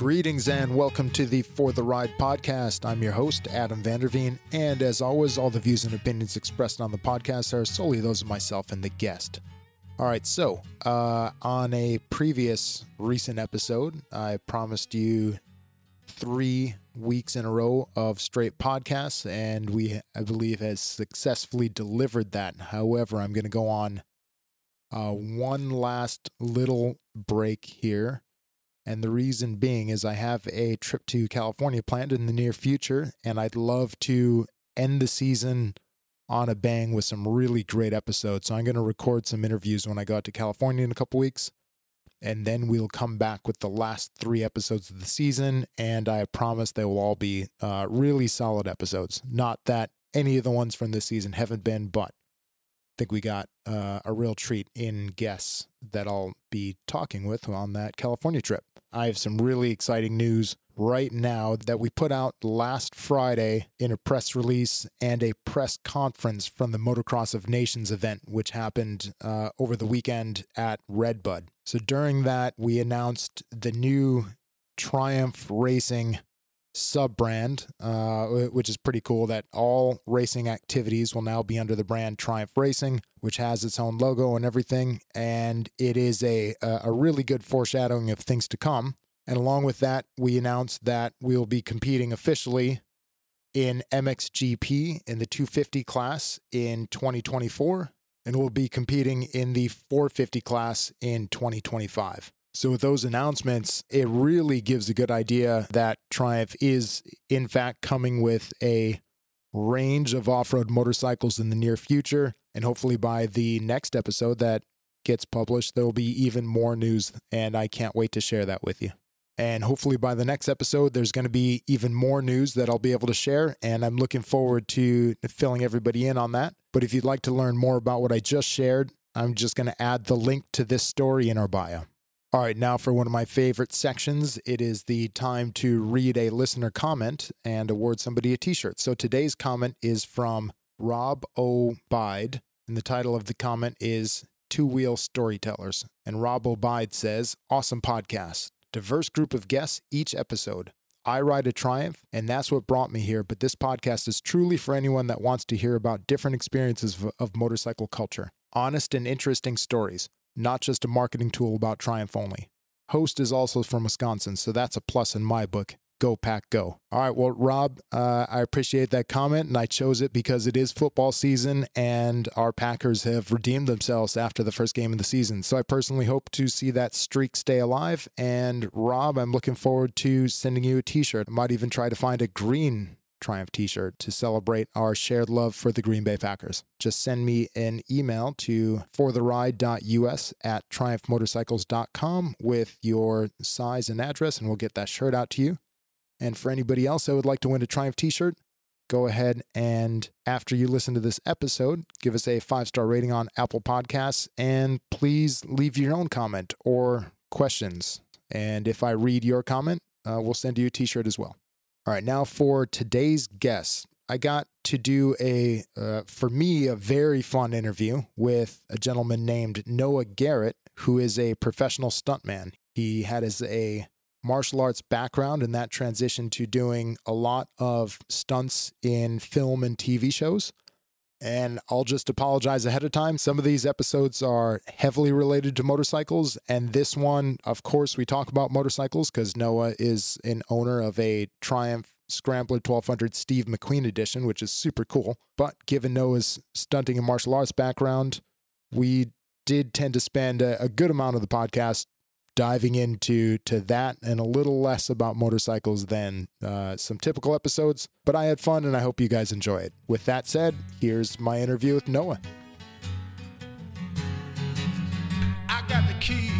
Greetings and welcome to the For the Ride podcast. I'm your host, Adam Vanderveen, and as always, all the views and opinions expressed on the podcast are solely those of myself and the guest. All right, so uh, on a previous recent episode, I promised you three weeks in a row of straight podcasts, and we, I believe, has successfully delivered that. However, I'm going to go on uh, one last little break here and the reason being is I have a trip to California planned in the near future, and I'd love to end the season on a bang with some really great episodes. So I'm going to record some interviews when I go out to California in a couple weeks. And then we'll come back with the last three episodes of the season. And I promise they will all be uh, really solid episodes. Not that any of the ones from this season haven't been, but think we got uh, a real treat in guests that I'll be talking with on that California trip. I have some really exciting news right now that we put out last Friday in a press release and a press conference from the Motocross of Nations event, which happened uh, over the weekend at Redbud. So during that, we announced the new Triumph Racing sub brand, uh, which is pretty cool that all racing activities will now be under the brand Triumph Racing, which has its own logo and everything. And it is a, a really good foreshadowing of things to come. And along with that, we announced that we'll be competing officially in MXGP in the 250 class in 2024, and we'll be competing in the 450 class in 2025. So, with those announcements, it really gives a good idea that Triumph is, in fact, coming with a range of off road motorcycles in the near future. And hopefully, by the next episode that gets published, there will be even more news. And I can't wait to share that with you. And hopefully, by the next episode, there's going to be even more news that I'll be able to share. And I'm looking forward to filling everybody in on that. But if you'd like to learn more about what I just shared, I'm just going to add the link to this story in our bio. All right, now for one of my favorite sections. It is the time to read a listener comment and award somebody a t shirt. So today's comment is from Rob O'Bide, and the title of the comment is Two Wheel Storytellers. And Rob O'Bide says, Awesome podcast. Diverse group of guests each episode. I ride a Triumph, and that's what brought me here. But this podcast is truly for anyone that wants to hear about different experiences of, of motorcycle culture, honest and interesting stories not just a marketing tool about Triumph only. Host is also from Wisconsin, so that's a plus in my book. Go Pack Go. All right, well, Rob, uh, I appreciate that comment, and I chose it because it is football season, and our Packers have redeemed themselves after the first game of the season. So I personally hope to see that streak stay alive. And Rob, I'm looking forward to sending you a T-shirt. I might even try to find a green Triumph t shirt to celebrate our shared love for the Green Bay Packers. Just send me an email to fortheride.us at triumphmotorcycles.com with your size and address, and we'll get that shirt out to you. And for anybody else that would like to win a Triumph t shirt, go ahead and after you listen to this episode, give us a five star rating on Apple Podcasts and please leave your own comment or questions. And if I read your comment, uh, we'll send you a t shirt as well. All right, now for today's guest, I got to do a, uh, for me, a very fun interview with a gentleman named Noah Garrett, who is a professional stuntman. He had as a martial arts background and that transitioned to doing a lot of stunts in film and TV shows. And I'll just apologize ahead of time. Some of these episodes are heavily related to motorcycles. And this one, of course, we talk about motorcycles because Noah is an owner of a Triumph Scrambler 1200 Steve McQueen edition, which is super cool. But given Noah's stunting and martial arts background, we did tend to spend a, a good amount of the podcast diving into to that and a little less about motorcycles than uh, some typical episodes. But I had fun and I hope you guys enjoy it. With that said, here's my interview with Noah. I got the key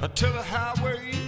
to the highway.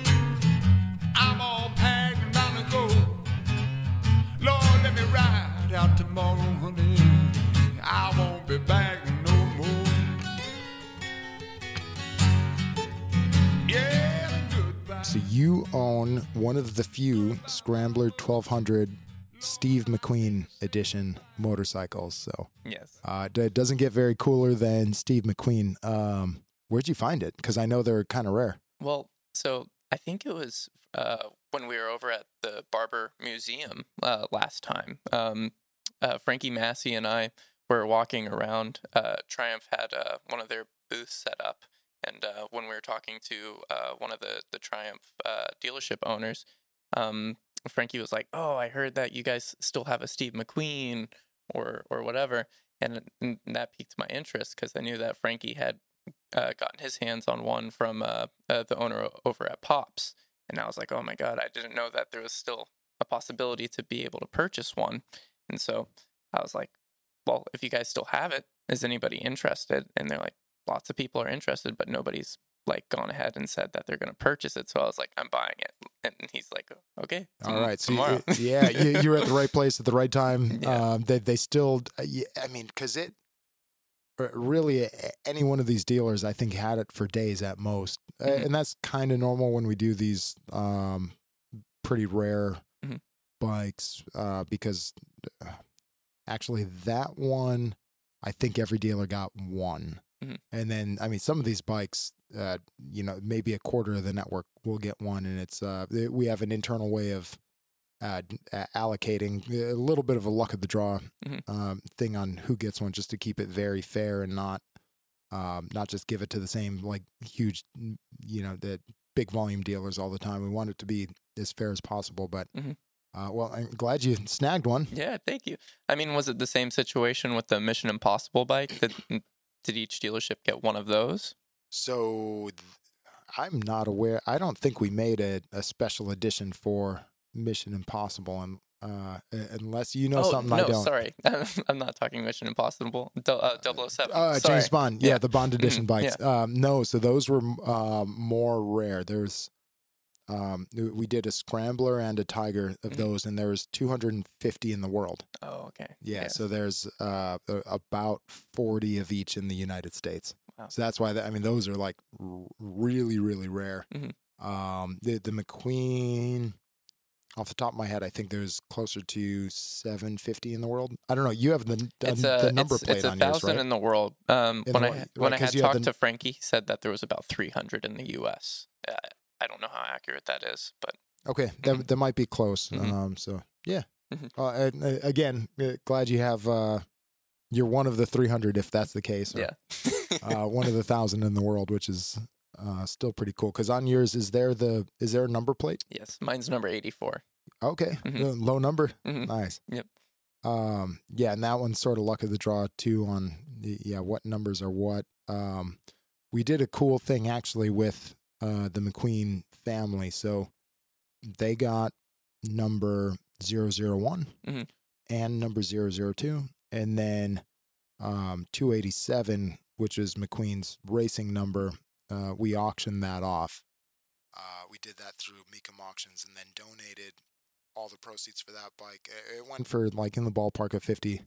So you own one of the few Scrambler 1200 Steve McQueen edition motorcycles. So yes, uh, it doesn't get very cooler than Steve McQueen. Um, where'd you find it? Because I know they're kind of rare. Well, so I think it was uh, when we were over at the Barber Museum uh, last time. Um, uh, Frankie Massey and I were walking around. Uh, Triumph had uh, one of their booths set up, and uh, when we were talking to uh, one of the the Triumph uh, dealership owners, um, Frankie was like, "Oh, I heard that you guys still have a Steve McQueen or or whatever," and, and that piqued my interest because I knew that Frankie had uh, gotten his hands on one from uh, uh, the owner over at Pops, and I was like, "Oh my god, I didn't know that there was still a possibility to be able to purchase one," and so I was like, "Well, if you guys still have it, is anybody interested?" And they're like, "Lots of people are interested, but nobody's." like gone ahead and said that they're going to purchase it so i was like i'm buying it and he's like okay All right, so tomorrow you, yeah, you, you're at the right place at the right time. Yeah. Um, they they still, uh, I mean, because it really any one of these dealers, I think, had it for days at most, Mhm. and that's kind of normal when we do these um, pretty rare Mhm. bikes uh, because uh, actually that one, I think every dealer got one. Mhm. And then, I mean, some of these bikes, uh, you know, maybe a quarter of the network will get one, and it's uh, we have an internal way of uh, allocating a little bit of a luck of the draw Mhm. um, thing on who gets one, just to keep it very fair and not um, not just give it to the same like huge, you know, the big volume dealers all the time. We want it to be as fair as possible, but. Mhm. Uh, well, I'm glad you snagged one. Yeah, thank you. I mean, was it the same situation with the Mission Impossible bike? Did did each dealership get one of those? So th- I'm not aware. I don't think we made a, a special edition for Mission Impossible, and uh, unless you know oh something no, I don't. No, sorry, I'm not talking Mission Impossible. Do- uh, 007. Uh, sorry. James Bond, yeah, Yeah. the Bond edition Mhm, bikes. Um, no, so those were um, more rare. There's, um, we did a Scrambler and a Tiger of Mhm. those, and there's 250 in the world. Oh, okay. Yeah, so there's uh, about 40 of each in the United States. Wow. So that's why, th- I mean, those are like r- really, really rare. Mhm. Um, the, the McQueen, off the top of my head, I think there's closer to 750 in the world. I don't know. You have the, the, it's the a number it's, plate it's a on yours, thousand in the world. Um, In when the I had- right, when I had talked the- to Frankie, he said that there was about 300 in the U.S. Uh, I don't know how accurate that is, but Okay, that Mhm. that might be close. Mhm. Um, so yeah. Mhm. Uh, and, uh, again, uh, glad you have. Uh, you're one of the 300, if that's the case. or, yeah. uh, one of the thousand in the world, which is uh, still pretty cool. Because on yours, is there the is there a number plate? yes, mine's number 84. Okay, Mhm. uh, low number, Mhm. nice. Yep. Um, yeah, and that one's sort of luck of the draw too. On the, yeah, what numbers are what? Um, we did a cool thing actually with uh, the McQueen family. So they got number 001 Mhm. and number 002, and then um, 287, which is McQueen's racing number. Uh, we auctioned that off. Uh, we did that through Mecum Auctions and then donated all the proceeds for that bike. It- It went for like in the ballpark of 50,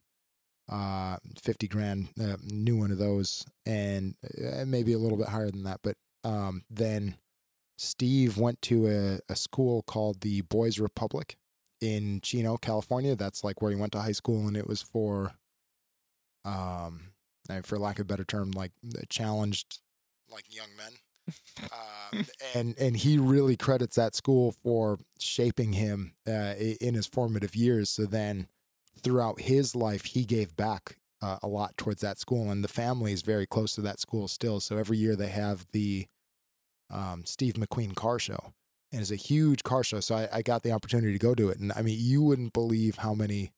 uh, 50 grand, uh, new one of those, and uh, maybe a little bit higher than that. But um, then Steve went to a, a school called the Boys Republic in Chino, California. That's like where he went to high school, and it was for, um, for lack of a better term, like challenged, like young men. um, and and he really credits that school for shaping him uh, in his formative years. So then, throughout his life, he gave back uh, a lot towards that school, and the family is very close to that school still. So every year they have the um, Steve McQueen car show, and it's a huge car show. So I, I got the opportunity to go to it, and I mean, you wouldn't believe how many,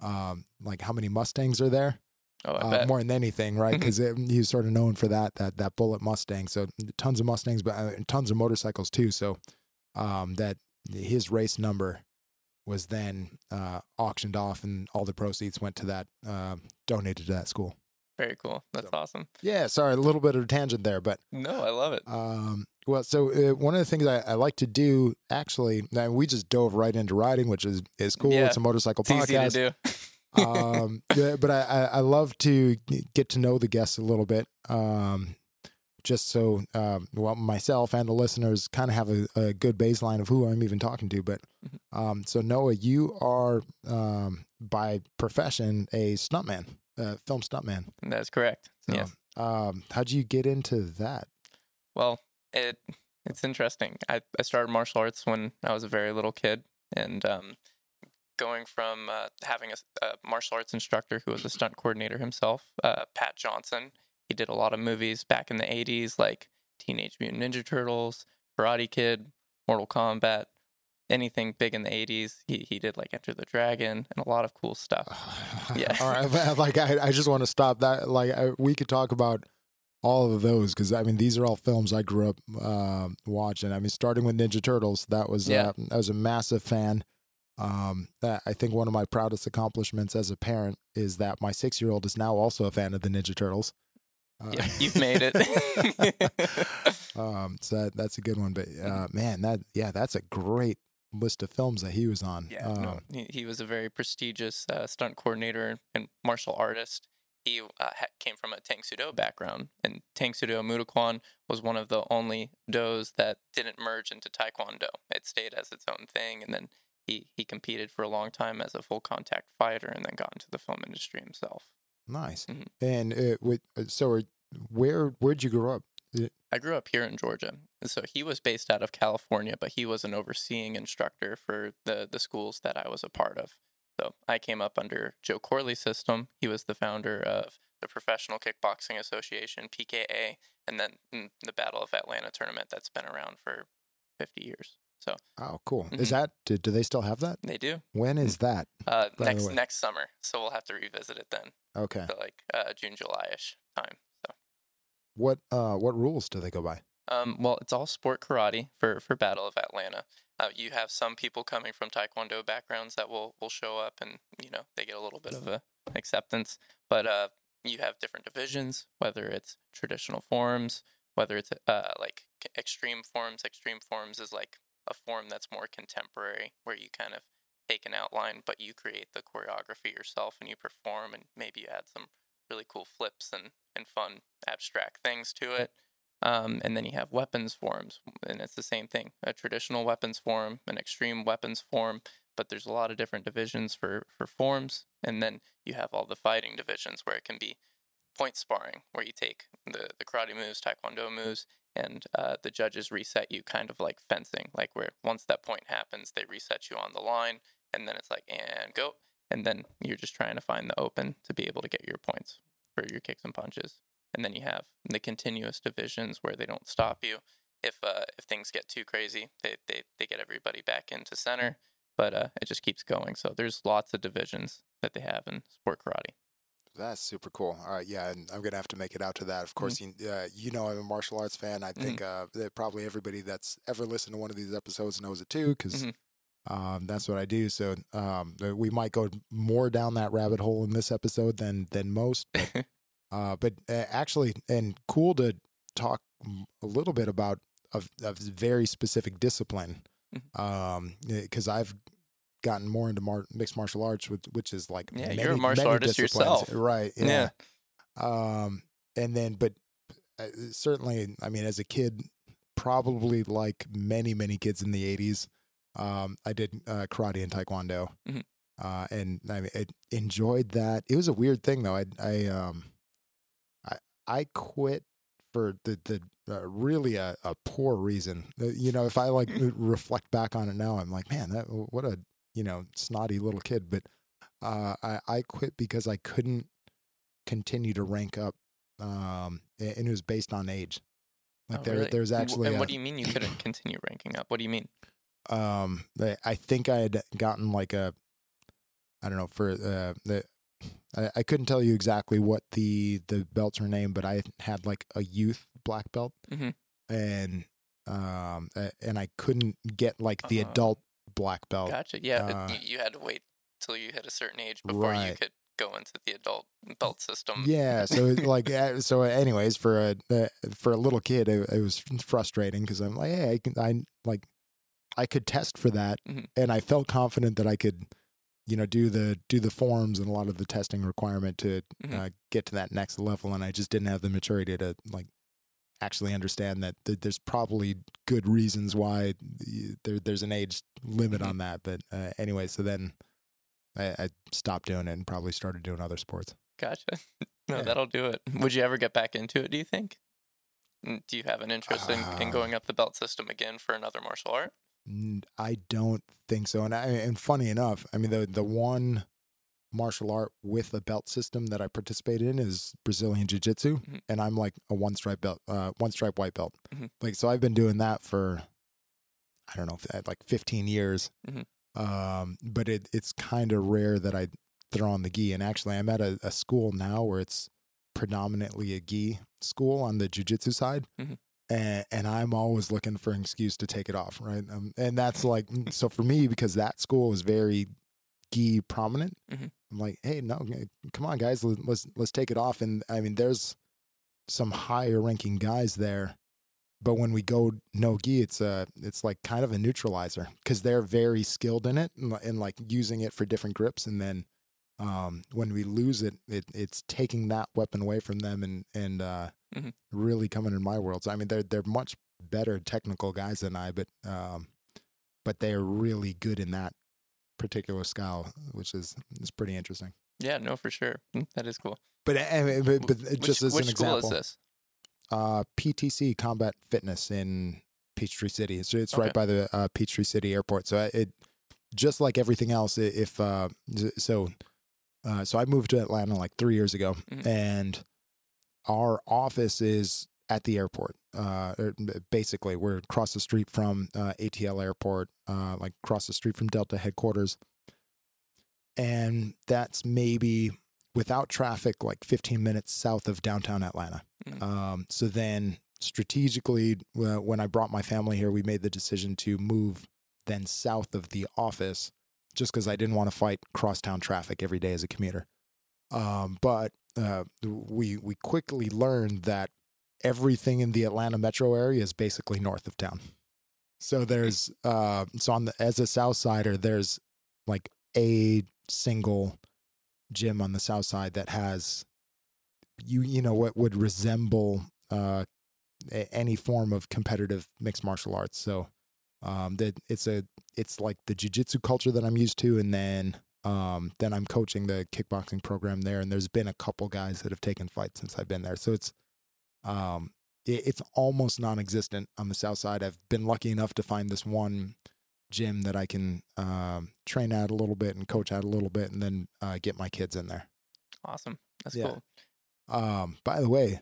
um, like how many Mustangs are there Oh, uh, more than anything, right? Because he's sort of known for that that that bullet Mustang. So tons of Mustangs, but uh, tons of motorcycles too. So um, that his race number was then uh, auctioned off, and all the proceeds went to that uh, donated to that school. Very cool. That's So- awesome. Yeah, sorry, a little bit of a tangent there, but No, I love it. um, well, so uh, one of the things I, I like to do actually, now we just dove right into riding, which is is cool. Yeah, It's a motorcycle It's easy podcast to do. um, yeah, but I, I, I love to get to know the guests a little bit. Um, just so, um, well, myself and the listeners kind of have a, a good baseline of who I'm even talking to. But Mhm. um, so Noah, you are um, by profession a stuntman, uh, film stuntman. That's correct. So, yes. um, how'd you get into that? Well, it It's interesting. I, I started martial arts when I was a very little kid, and um, going from uh, having a, a, martial arts instructor who was a stunt coordinator himself, uh, Pat Johnson. He did a lot of movies back in the 80s, like Teenage Mutant Ninja Turtles, Karate Kid, Mortal Kombat, anything big in the 80s. He, he did like Enter the Dragon and a lot of cool stuff. Yeah. All right. Like, I, I just want to stop that. Like, I, we could talk about all of those because I mean these are all films I grew up uh, watching. I mean, starting with Ninja Turtles, that was yeah. uh, I was a massive fan. Um, I think one of my proudest accomplishments as a parent is that my six year old is now also a fan of the Ninja Turtles. Uh, yeah, you've made it. um, so that, that's a good one. But uh, man, that yeah, that's a great list of films that he was on. Yeah, no, um, he, he, was a very prestigious uh, stunt coordinator and martial artist he uh, came from a Tang Soo Do background, and Tang Soo Do was one of the only does that didn't merge into Taekwondo. It stayed as its own thing, and then he he competed for a long time as a full contact fighter, and then got into the film industry himself. Nice. Mm-hmm. And uh, with, uh, so, where where'd you grow up? I grew up here in Georgia. So he was based out of California, but he was an overseeing instructor for the the schools that I was a part of. So I came up under Joe Corley's system. He was the founder of the Professional Kickboxing Association, PKA, and then the Battle of Atlanta tournament that's been around for 50 years. So oh, cool. Mm-hmm. Is that do, do, they still have that? They do. When is that? Uh, next next summer. So we'll have to revisit it then. Okay. So like uh, June July-ish time. So what uh what rules do they go by? Um, well, it's all sport karate for for Battle of Atlanta. Uh, you have some people coming from taekwondo backgrounds that will will show up, and you know they get a little bit of a acceptance. But uh, you have different divisions, whether it's traditional forms, whether it's uh, like extreme forms. Extreme forms is like a form that's more contemporary, where you kind of take an outline, but you create the choreography yourself and you perform, and maybe you add some really cool flips and, and fun abstract things to it. Um, and then you have weapons forms, and it's the same thing a traditional weapons form, an extreme weapons form, but there's a lot of different divisions for, for forms. And then you have all the fighting divisions where it can be point sparring, where you take the, the karate moves, taekwondo moves, and uh, the judges reset you kind of like fencing, like where once that point happens, they reset you on the line, and then it's like, and go. And then you're just trying to find the open to be able to get your points for your kicks and punches and then you have the continuous divisions where they don't stop you. If uh, if things get too crazy, they, they, they get everybody back into center, but uh, it just keeps going. So there's lots of divisions that they have in sport karate. That's super cool. All right, yeah, and I'm gonna have to make it out to that. Of mm-hmm. course, mm-hmm. you, uh, you know I'm a martial arts fan. I think mm-hmm. uh, probably everybody that's ever listened to one of these episodes knows it too, because mm-hmm. um, that's what I do. So um, we might go more down that rabbit hole in this episode than than most. But Uh, but uh, actually, and cool to talk a little bit about a, a very specific discipline, because mm-hmm. um, I've gotten more into mar- mixed martial arts, which, which is like yeah, many, you're a martial artist yourself, right? Yeah. yeah. Um, and then, but uh, certainly, I mean, as a kid, probably like many many kids in the '80s, um, I did uh, karate and taekwondo. Mm-hmm. Uh, and I, I enjoyed that. It was a weird thing though. I, I, um, I quit for the the uh, really a, a poor reason. Uh, you know, if I like reflect back on it now, I'm like, man, that what a you know snotty little kid. But uh, I I quit because I couldn't continue to rank up, um, and it was based on age. Like oh, there, really? there's actually. And a, what do you mean you couldn't continue ranking up? What do you mean? Um, I think I had gotten like a, I don't know for uh, the I, I couldn't tell you exactly what the the belts were named, but I had like a youth black belt, mm-hmm. and um, and I couldn't get like the uh, adult black belt. Gotcha. Yeah, uh, you had to wait till you hit a certain age before right. you could go into the adult belt system. Yeah. So like, so anyways, for a uh, for a little kid, it, it was frustrating because I'm like, hey, I can, I like, I could test for that, mm-hmm. and I felt confident that I could you know do the do the forms and a lot of the testing requirement to mm-hmm. uh, get to that next level and i just didn't have the maturity to like actually understand that th- there's probably good reasons why there, there's an age limit mm-hmm. on that but uh, anyway so then I, I, stopped doing it and probably started doing other sports gotcha no yeah. that'll do it would you ever get back into it do you think Do you have an interest in, in Uh, going up the belt system again for another martial art? I don't think so. And I, and funny enough, I mean the the one martial art with a belt system that I participate in is Brazilian Jiu Jitsu, Mhm. and I'm like a one stripe belt, uh, one stripe white belt. Mhm. Like so, I've been doing that for I don't know, like 15 years. Mhm. Um, but it it's kind of rare that I throw on the gi. And actually, I'm at a, a school now where it's predominantly a gi school on the jujitsu side. Mhm. And, and I'm always looking for an excuse to take it off, right? Um, and that's like so for me because that school is very gi prominent. Mhm. I'm like, hey, no, come on, guys, let- let's let's take it off. And I mean, there's some higher ranking guys there, but when we go no gi, it's a it's like kind of a neutralizer because they're very skilled in it and, and like using it for different grips. And then um, when we lose it, it it's taking that weapon away from them and and uh, Mhm. really coming in my world. So I mean, they're they're much better technical guys than I, but um, but they're really good in that particular style, which is is pretty interesting. Yeah, no, for sure. Mm, That is cool. But, uh, but, but Which, just as which an school example, is this? uh, PTC Combat Fitness in Peachtree City. So it's Okay. right by the uh, Peachtree City Airport. So it just like everything else. If uh, so, uh, so I moved to Atlanta like three years ago, Mhm. and our office is at the airport. Uh, basically, we're across the street from uh, ATL Airport, uh, like across the street from Delta headquarters, and that's maybe without traffic, like 15 minutes south of downtown Atlanta. Mhm. Um, so then strategically, uh, when I brought my family here, we made the decision to move then south of the office just because I didn't want to fight crosstown traffic every day as a commuter. Um, but uh, we we quickly learned that everything in the Atlanta metro area is basically north of town. So there's uh, so on the as a South Sider, there's like a single gym on the South Side that has you you know what would resemble uh, a- any form of competitive mixed martial arts. So um, that it's a it's like the jujitsu culture that I'm used to, and then um, then I'm coaching the kickboxing program there, and there's been a couple guys that have taken fights since I've been there. So it's um, it, it's almost non-existent on the south side. I've been lucky enough to find this one gym that I can um, train at a little bit and coach at a little bit, and then uh, get my kids in there. Awesome. That's Yeah. cool. Um, by the way,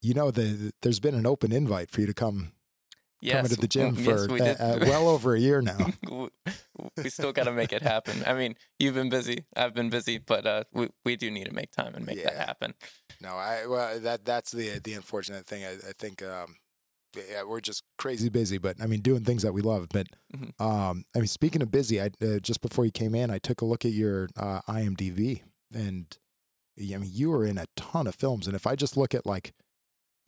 you know the there's been an open invite for you to come Yes. come into the gym for yes, uh, well over a year now. We still got to make it happen. I mean, you've been busy. I've been busy, but uh, we we do need to make time and make that happen. No, I well that that's the the unfortunate thing. I, I think um, yeah, we're just crazy busy, but I mean doing things that we love. But Mhm. um, I mean speaking of busy, I uh, just before you came in, I took a look at your uh, IMDb, and I mean you were in a ton of films. And if I just look at like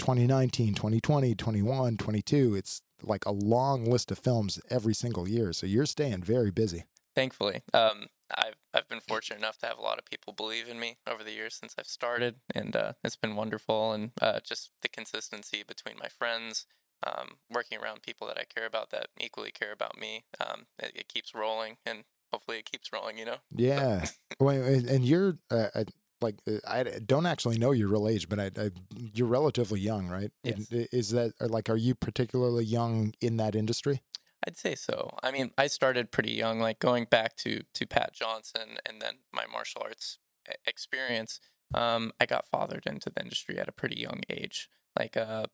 2019, 2020, 21, 22, it's like a long list of films every single year. So you're staying very busy. Thankfully, um, I've I've been fortunate enough to have a lot of people believe in me over the years since I've started, and uh, it's been wonderful. And uh, just the consistency between my friends, um, working around people that I care about that equally care about me, um, it, it keeps rolling, and hopefully it keeps rolling. You know. Yeah. well, and you're uh, I, like uh, I don't actually know your real age, but I, I you're relatively young, right? Yes. Is that like are you particularly young in that industry? I'd say so. I mean, I started pretty young, like going back to to Pat Johnson and then my martial arts e- experience. Um, I got fathered into the industry at a pretty young age. Like, uh,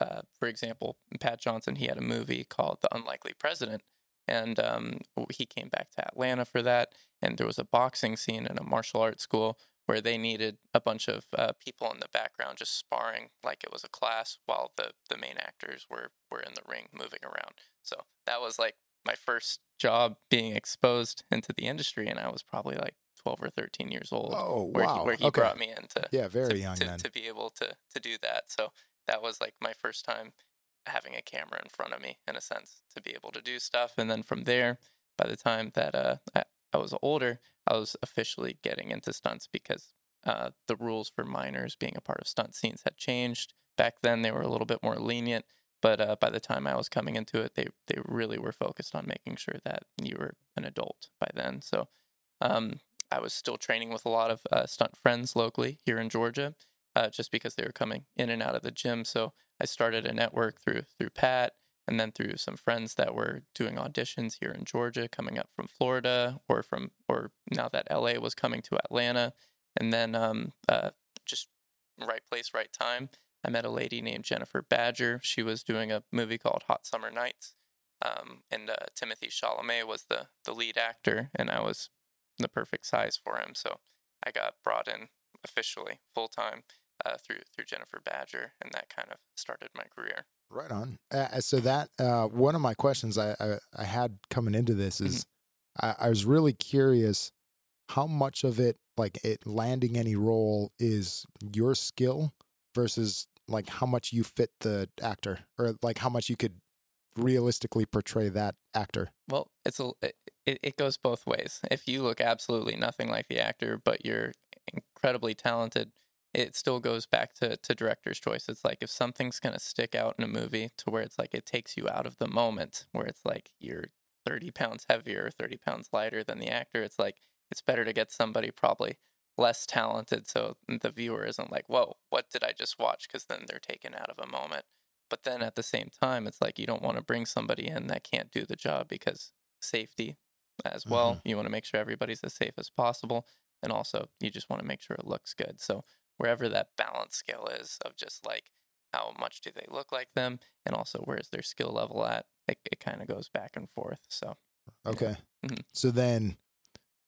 uh, for example, Pat Johnson, he had a movie called The Unlikely President, and um, he came back to Atlanta for that. And there was a boxing scene in a martial arts school where they needed a bunch of uh, people in the background just sparring like it was a class while the, the main actors were, were in the ring moving around. So that was like my first job being exposed into the industry, and I was probably like 12 or 13 years old. Oh where wow! he, where he okay. brought me in to, yeah, very to, young to, to be able to to do that. So that was like my first time having a camera in front of me, in a sense, to be able to do stuff. And then from there, by the time that uh, I, I was older, I was officially getting into stunts because uh, the rules for minors being a part of stunt scenes had changed. Back then, they were a little bit more lenient. But uh, by the time I was coming into it, they they really were focused on making sure that you were an adult by then. So um, I was still training with a lot of uh, stunt friends locally here in Georgia. uh, just because they were coming in and out of the gym. So I started a network through through Pat, and then through some friends that were doing auditions here in Georgia, coming up from Florida, or from or now that LA was coming to Atlanta, and then um, uh, just right place, right time. I met a lady named Jennifer Badger. She was doing a movie called Hot Summer Nights, um, and uh, Timothée Chalamet was the the lead actor, and I was the perfect size for him. So I got brought in officially full time uh, through through Jennifer Badger, and that kind of started my career. Right on. Uh, so that uh, one of my questions I, I, I had coming into this is I, I was really curious how much of it like it landing any role is your skill versus like how much you fit the actor or like how much you could realistically portray that actor. Well, it's a it, it goes both ways. If you look absolutely nothing like the actor, but you're incredibly talented, it still goes back to to director's choice. It's like if something's gonna stick out in a movie to where it's like it takes you out of the moment, where it's like you're 30 pounds heavier or 30 pounds lighter than the actor, it's like it's better to get somebody probably less talented so the viewer isn't like, whoa, what did I just watch? Because then they're taken out of a moment. But then at the same time, it's like you don't want to bring somebody in that can't do the job because safety as well. Mm-hmm. You want to make sure everybody's as safe as possible. And also, you just want to make sure it looks good. So, wherever that balance scale is of just like how much do they look like them and also where's their skill level at, it, it kind of goes back and forth. So, okay. Mm-hmm. So then,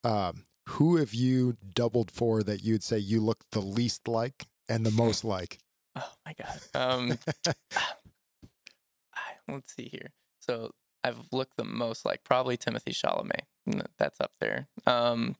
um, who have you doubled for that you'd say you look the least like and the most like? Oh my god. Um, let's see here. So I've looked the most like probably Timothée Chalamet. That's up there. Um,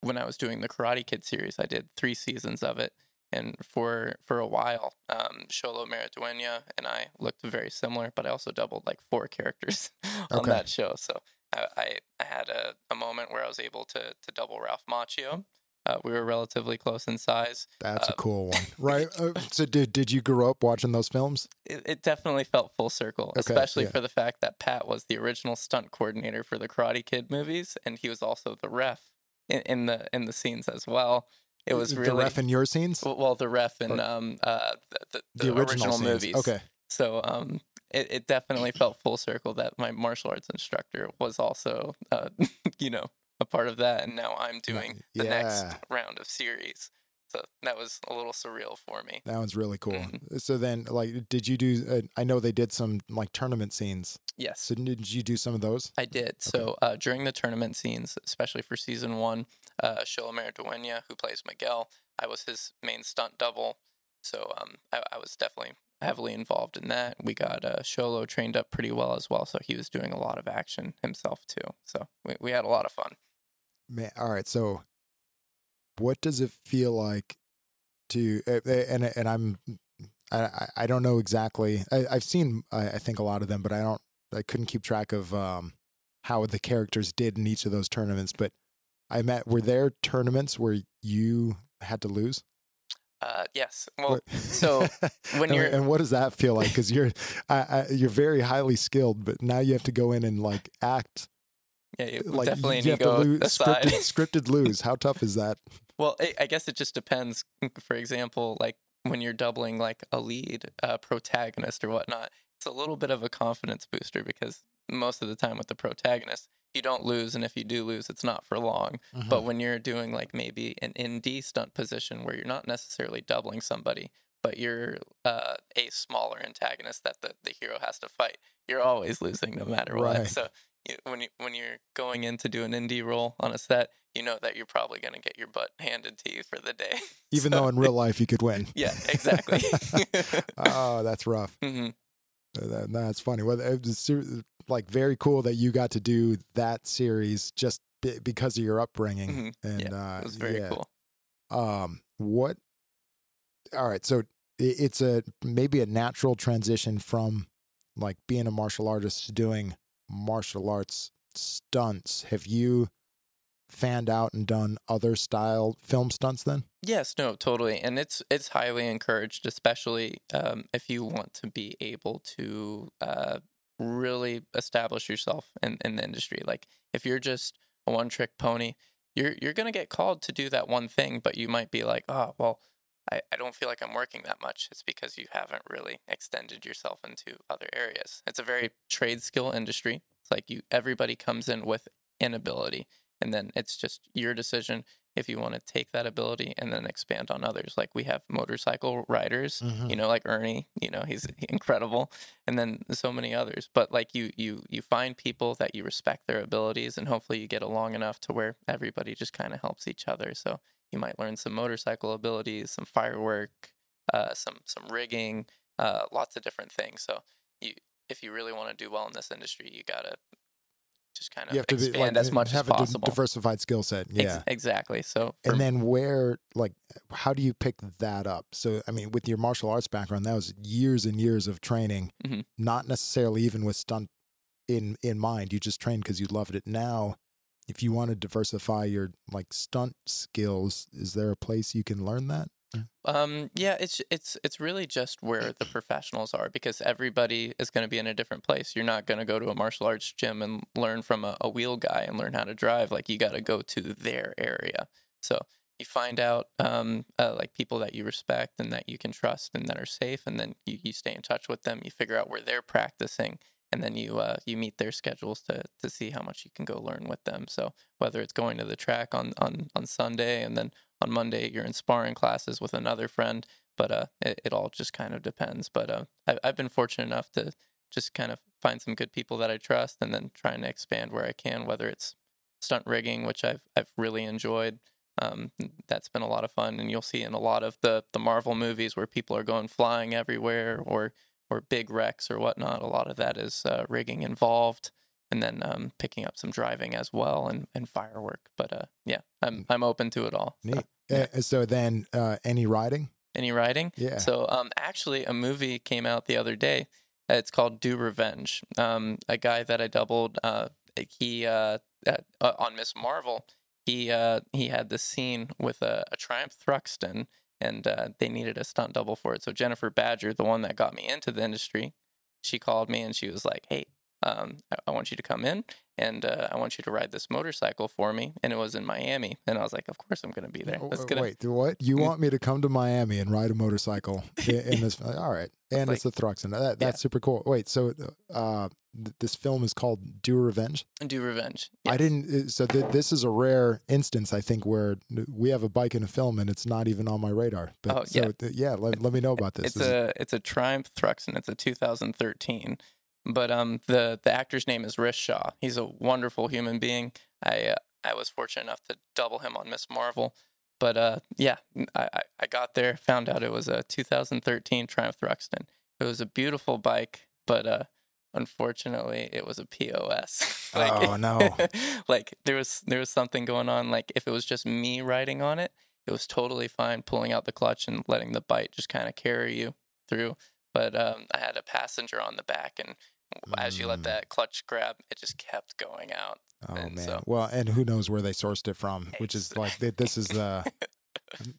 when I was doing the Karate Kid series, I did three seasons of it, and for for a while, um, Xolo Maridueña and I looked very similar, but I also doubled like four characters on okay. that show. So I, I, I had a, a moment where I was able to to double Ralph Macchio. Uh, we were relatively close in size. That's uh, a cool one, right? Uh, so did did you grow up watching those films? It, it definitely felt full circle, okay, especially yeah. for the fact that Pat was the original stunt coordinator for the Karate Kid movies, and he was also the ref in, in the in the scenes as well. It was really the ref in your scenes. Well, the ref in um uh the, the, the original, original movies. Okay. So um it, it definitely felt full circle that my martial arts instructor was also uh you know a part of that, and now I'm doing the yeah. next round of series. So that was a little surreal for me. That one's really cool. Mm-hmm. So then, like, did you do? Uh, I know they did some like tournament scenes. Yes. So did you do some of those? I did. Okay. So uh, during the tournament scenes, especially for season one, uh, Xolo Maridueña, who plays Miguel, I was his main stunt double. So um, I, I was definitely heavily involved in that. We got uh, Xolo trained up pretty well as well, so he was doing a lot of action himself too. So we, we had a lot of fun. Man, all right. So, what does it feel like to? And and I'm I I don't know exactly. I, have seen I, think a lot of them, but I don't. I couldn't keep track of um, how the characters did in each of those tournaments. But I met. Were there tournaments where you had to lose? Uh, yes. Well, so when you're and what does that feel like? Because you're, I, I, you're very highly skilled, but now you have to go in and like act yeah, you like, definitely you have to lose, scripted, scripted lose. How tough is that? Well, I guess it just depends. For example, like when you're doubling like a lead uh, protagonist or whatnot, it's a little bit of a confidence booster because most of the time with the protagonist, you don't lose, and if you do lose, it's not for long. Mm-hmm. But when you're doing like maybe an ND stunt position where you're not necessarily doubling somebody, but you're uh, a smaller antagonist that the, the hero has to fight, you're always losing no matter right. what. So when you when you're going in to do an ND role on a set, you know that you're probably going to get your butt handed to you for the day. Even so, though in real life you could win. Yeah, exactly. oh, that's rough. Mm-hmm. Uh, that, that's funny. Well, it's like very cool that you got to do that series just because of your upbringing. Mm-hmm. And yeah, uh, it was very yeah. cool. Um, what? All right, so it's a maybe a natural transition from like being a martial artist to doing martial arts stunts. Have you fanned out and done other style film stunts then? Yes, no, totally, and it's it's highly encouraged, especially um, if you want to be able to uh, really establish yourself in, in the industry. Like if you're just a one trick pony, you're you're gonna get called to do that one thing, but you might be like, oh well, I, I don't feel like I'm working that much. It's because you haven't really extended yourself into other areas. It's a very trade skill industry. It's like you everybody comes in with an ability, and then it's just your decision if you want to take that ability and then expand on others. Like we have motorcycle riders, Mhm. you know, like Ernie, you know, he's incredible, and then so many others. But like you, you, you find people that you respect their abilities, and hopefully you get along enough to where everybody just kind of helps each other. So you might learn some motorcycle abilities, some firework, uh, some some rigging, uh, lots of different things. So you, if you really want to do well in this industry, you gotta just kind of You have to be expand like as much have as a possible. diversified skill set. Ex- Yeah. exactly. So and then where like how do you pick that up so i mean with your martial arts background that was years and years of training Mhm. not necessarily even with stunt in in mind you just trained because you loved it now if you want to diversify your like stunt skills is there a place you can learn that Um, yeah, it's it's it's really just where the professionals are because everybody is going to be in a different place. You're not going to go to a martial arts gym and learn from a, a wheel guy and learn how to drive. Like you got to go to their area. So you find out um, uh, like people that you respect and that you can trust and that are safe, and then you, you stay in touch with them. You figure out where they're practicing, and then you uh, you meet their schedules to to see how much you can go learn with them. So whether it's going to the track on on on Sunday and then on Monday you're in sparring classes with another friend, but uh, it, it all just kind of depends. But uh, I, I've been fortunate enough to just kind of find some good people that I trust, and then trying to expand where I can, whether it's stunt rigging, which I've I've really enjoyed. Um, that's been a lot of fun, and you'll see in a lot of the the Marvel movies where people are going flying everywhere, or or big wrecks or whatnot. A lot of that is uh, rigging involved, and then um, picking up some driving as well, and, and firework. But uh, yeah, I'm I'm open to it all. So, neat yeah. Uh, so then uh any riding Any riding? yeah So, um, actually, a movie came out the other day. It's called Do Revenge. Um, a guy that I doubled, uh, he uh, uh, uh, on Miss Marvel, he uh, he had this scene with a, a Triumph Thruxton, and uh, they needed a stunt double for it. So Jennifer Badger, the one that got me into the industry, she called me and she was like, "Hey, um, I, I want you to come in and uh, I want you to ride this motorcycle for me." And it was in Miami, and I was like, "Of course I'm going to be there. Uh, get wait what you Mm. want me to come to miami and ride a motorcycle in, this all right and it's a thruxton that, that's super cool wait so uh th- this film is called do revenge do revenge." I didn't. uh, So th- this is a rare instance, I think, where we have a bike in a film and it's not even on my radar. But Oh, so yeah. th- yeah, let, let me know about this. It's This is- a it's a Triumph Thruxton. It's a 2013. But um, the the actor's name is Rish Shah. He's a wonderful human being. I uh, I was fortunate enough to double him on Miss Marvel. But uh, yeah, I, I- got there, found out it was a 2013 Triumph Thruxton. It was a beautiful bike, but uh, unfortunately, it was a POS. Oh, no. like there was there was something going on. Like if it was just me riding on it, it was totally fine pulling out the clutch and letting the bike just kind of carry you through. But um, I had a passenger on the back, and as you Mm. let that clutch grab, it just kept going out. oh and man. so- Well, and who knows where they sourced it from? Which is like this is the.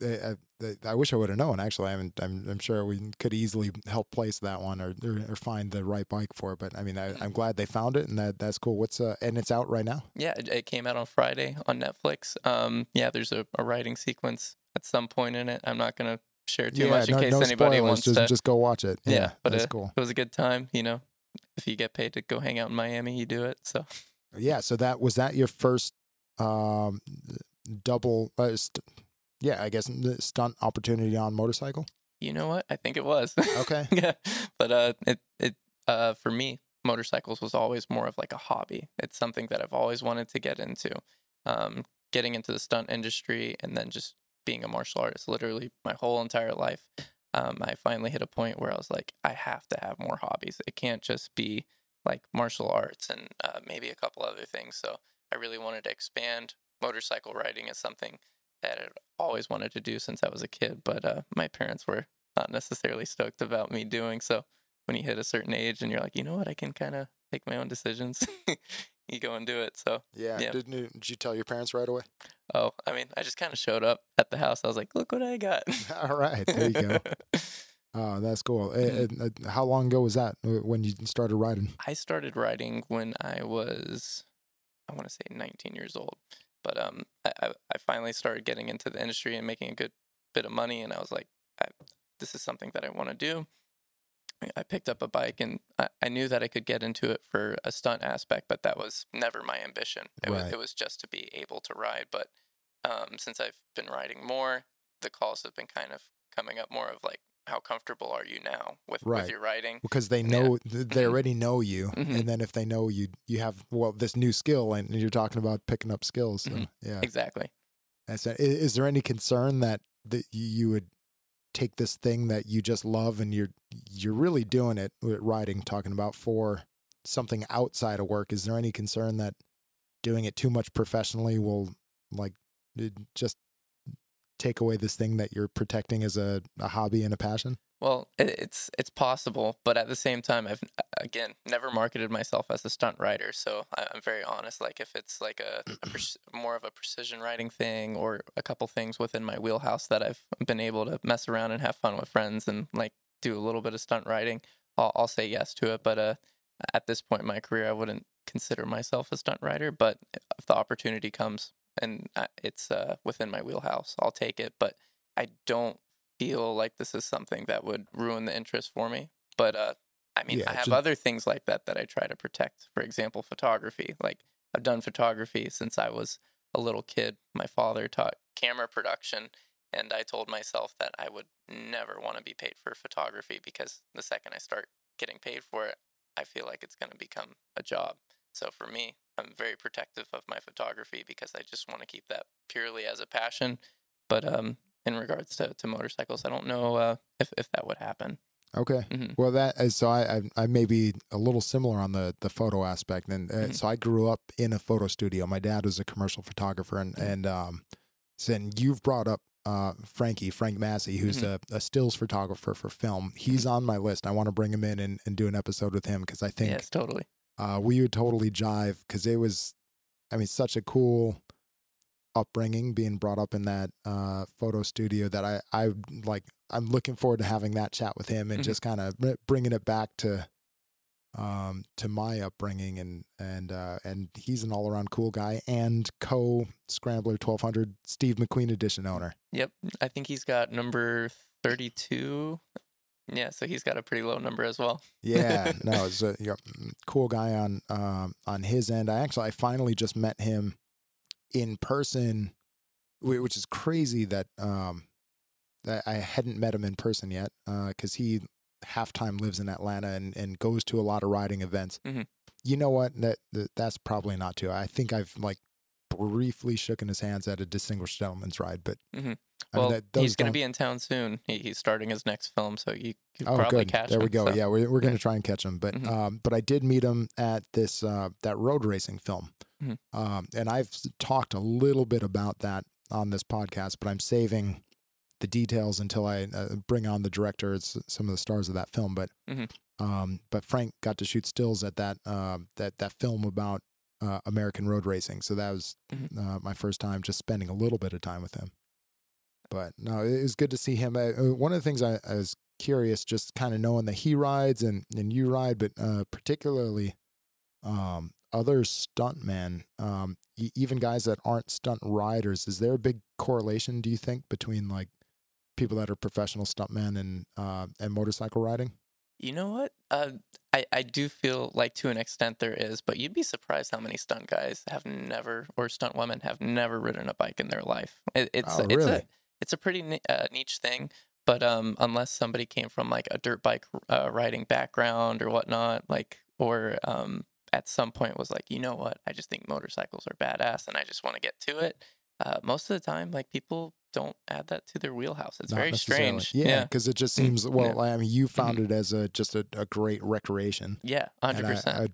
I, I, I wish I would have known. Actually, I mean, I'm, I'm sure we could easily help place that one or, or, or find the right bike for it. But I mean, I, I'm glad they found it, and that that's cool. What's uh, and it's out right now. Yeah, it, it came out on Friday on Netflix. Um, yeah, there's a, a writing sequence at some point in it. I'm not gonna share too yeah, much in no, case no anybody spoilers. wants just, to. just go watch it. yeah, Yeah, but that's uh, cool. it was a good time. You know, if you get paid to go hang out in Miami, you do it. So Yeah, so that was that your first um double uh, st- yeah, I guess stunt opportunity on motorcycle. you know what? I think it was. Okay. yeah, but uh, it it uh for me, motorcycles was always more of like a hobby. It's something that I've always wanted to get into. Um, getting into the stunt industry and then just being a martial artist, literally my whole entire life. Um, I finally hit a point where I was like, I have to have more hobbies. It can't just be like martial arts and uh, maybe a couple other things. So I really wanted to expand. Motorcycle riding is something that I'd always wanted to do since I was a kid, but uh, my parents were not necessarily stoked about me doing. So when you hit a certain age and you're like, you know what, I can kind of make my own decisions, you go and do it. So, Yeah. Yeah. Didn't you, did you tell your parents right away? oh, I mean, I just kind of showed up at the house. I was like, look what I got. All right, there you go. Oh, that's cool. Uh, uh, how long ago was that uh, when you started riding? I started riding when I was, I want to say 19 years old. But um, I, I I finally started getting into the industry and making a good bit of money, and I was like, I, this is something that I want to do. I picked up a bike and I, I knew that I could get into it for a stunt aspect, but that was never my ambition. It was it was just to be able to ride. But um, since I've been riding more, the calls have been kind of coming up more of like, how comfortable are you now with, Right. with your riding? because they know th- they Mhm. already know you, Mhm. and then if they know you, you have well this new skill, and you're talking about picking up skills. So, Mhm. Yeah. Exactly. That's it. I- Is there any concern that that you would take this thing that you just love and you're you're really doing it with riding, talking about for something outside of work? Is there any concern that doing it too much professionally will like just take away this thing that you're protecting as a, a hobby and a passion? Well, it's it's possible, but at the same time, I've again never marketed myself as a stunt rider, so I'm very honest. Like if it's like a, a more of a precision riding thing, or a couple things within my wheelhouse that I've been able to mess around and have fun with friends and like do a little bit of stunt riding, I'll, I'll say yes to it. But uh, at this point in my career, I wouldn't consider myself a stunt rider. But if the opportunity comes and uh, it's uh, within my wheelhouse, I'll take it. But I don't feel like this is something that would ruin the interest for me. But uh, I mean, Yeah, I have just- other things like that that I try to protect. For example, photography. Like I've done photography since I was a little kid. My father taught camera production, and I told myself that I would never want to be paid for photography because the second I start getting paid for it, I feel like it's going to become a job. So for me, I'm very protective of my photography because I just want to keep that purely as a passion. But um, in regards to, to motorcycles, I don't know uh, if, if that would happen. Okay. Mhm. Well, that is so. I, I I may be a little similar on the the photo aspect, and uh, Mhm. so I grew up in a photo studio. My dad was a commercial photographer, and Mhm. and um, and you've brought up uh Frankie Frank Masi, who's Mhm. a, a stills photographer for film. He's on my list. I want to bring him in and, and do an episode with him because I think Yes, totally. uh, we would totally jive because it was, I mean, such a cool upbringing being brought up in that uh, photo studio that I, I like, I'm looking forward to having that chat with him and Mhm. just kind of bringing it back to, um, to my upbringing and, and, uh, and he's an all around cool guy and co Scrambler 1200 Steve McQueen edition owner. Yep. I think he's got number 32. Yeah, so he's got a pretty low number as well. Yeah, no, it's a yeah, cool guy on um, on his end. I actually I finally just met him in person, which is crazy that um that I hadn't met him in person yet because he half time lives in Atlanta and, and goes to a lot of riding events. Mhm. You know what? That, that that's probably not true. I think I've like briefly shooken his hands at a distinguished gentleman's ride, but Mhm. I well, mean, that, he's going to be in town soon. He, he's starting his next film, so you could Oh, probably good. catch there him. we go. so- Yeah, we're we're gonna yeah. try and catch him, but Mhm. um, but I did meet him at this uh that road racing film, Mhm. um, and I've talked a little bit about that on this podcast, but I'm saving the details until I uh, bring on the director, s- some of the stars of that film. But Mhm. um, but Frank got to shoot stills at that um that that film about uh, American road racing, so that was Mhm. uh, my first time just spending a little bit of time with him. But no, it was good to see him. Uh, uh, one of the things I, I was curious, just kind of knowing that he rides and, and you ride, but uh, particularly um, other stuntmen, um, e- even guys that aren't stunt riders. Is there a big correlation, do you think, between like people that are professional stuntmen and uh, and motorcycle riding? You know what? Uh, I, I do feel like to an extent there is, but you'd be surprised how many stunt guys have never, or stunt women have never ridden a bike in their life. It, it's Oh, it's a it's a pretty uh, niche thing. But um, unless somebody came from like a dirt bike uh, riding background or whatnot, like or um, at some point was like, you know what? I just think motorcycles are badass, and I just want to get to it. Uh, most of the time, like people don't add that to their wheelhouse. It's Not very strange. Yeah, because it just Mm, seems well. yeah. I mean, you found it as a just a, a great recreation. yeah, hundred percent. I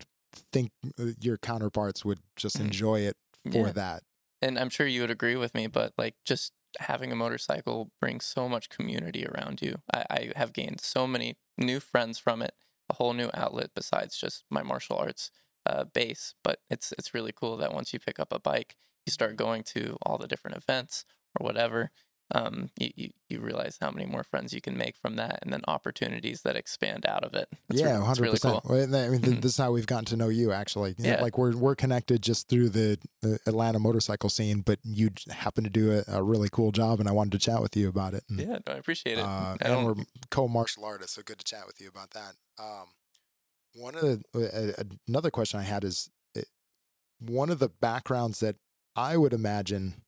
think uh, your counterparts would just Mhm. enjoy it for Yeah. that. and I'm sure you would agree with me, but like just having a motorcycle brings so much community around you. I, I have gained so many new friends from it, a whole new outlet besides just my martial arts uh, base. But it's it's really cool that once you pick up a bike, you start going to all the different events or whatever, um, you, you you realize how many more friends you can make from that, and then opportunities that expand out of it. Yeah, hundred really percent. I mean, Mhm. this is how we've gotten to know you. Actually, You know, Yeah. like we're we're connected just through the, the Atlanta motorcycle scene, but you happen to do a, a really cool job, and I wanted to chat with you about it. And, Yeah, no, I appreciate it. uh, I and we're co martial artists, so good to chat with you about that. Um, one of the uh, uh, another question I had is uh, one of the backgrounds that I would imagine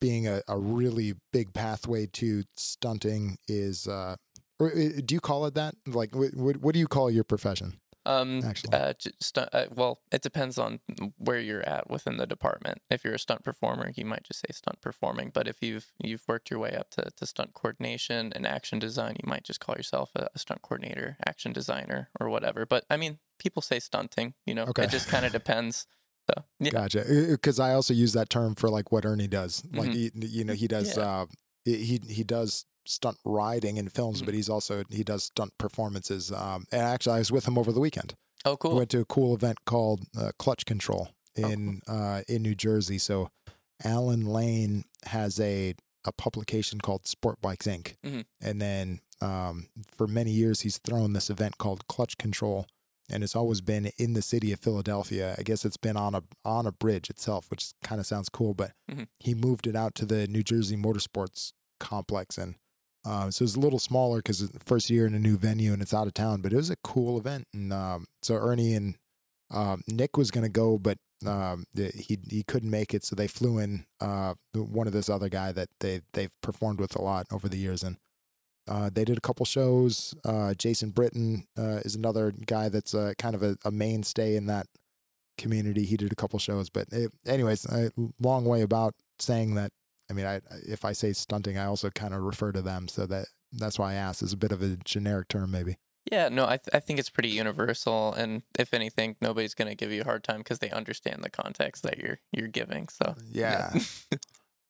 being a, a really big pathway to stunting is uh or uh, do you call it that? Like what, what do you call your profession Um, uh, stunt, uh, well, it depends on where you're at within the department. If you're a stunt performer, you might just say stunt performing. But if you've you've worked your way up to, to stunt coordination and action design, you might just call yourself a, a stunt coordinator, action designer, or whatever. But I mean, people say stunting. You know, Okay. it just kind of depends. So yeah, Gotcha. Because I also use that term for like what Ernie does. Like he, you know, he does. Mm-hmm. Yeah. Uh, he he does stunt riding in films, Mhm. but he's also he does stunt performances. Um, and actually, I was with him over the weekend. oh cool! We cool. went to a cool event called uh, Clutch Control Oh, in uh, in New Jersey. So Alan Lane has a a publication called Sport Bikes Inc. Mhm. And then um, for many years, he's thrown this event called Clutch Control, and it's always been in the city of Philadelphia. I guess it's been on a on a bridge itself, which kind of sounds cool. But Mhm. he moved it out to the New Jersey Motorsports Complex, and uh, so it's a little smaller because it's the first year in a new venue and it's out of town. But it was a cool event, and um, so Ernie and um, Nick was going to go, but um, he he couldn't make it, so they flew in uh, one of this other guy that they they've performed with a lot over the years, and uh, they did a couple shows. Uh, Jason Britton uh, is another guy that's uh, kind of a, a mainstay in that community. He did a couple shows, but it, anyways, a long way about saying that. I mean, I if I say stunting, I also kind of refer to them, so that that's why I asked. It's a bit of a generic term, maybe. Yeah, no, I th- I think it's pretty universal, and if anything, nobody's gonna give you a hard time because they understand the context that you're you're giving. So Yeah.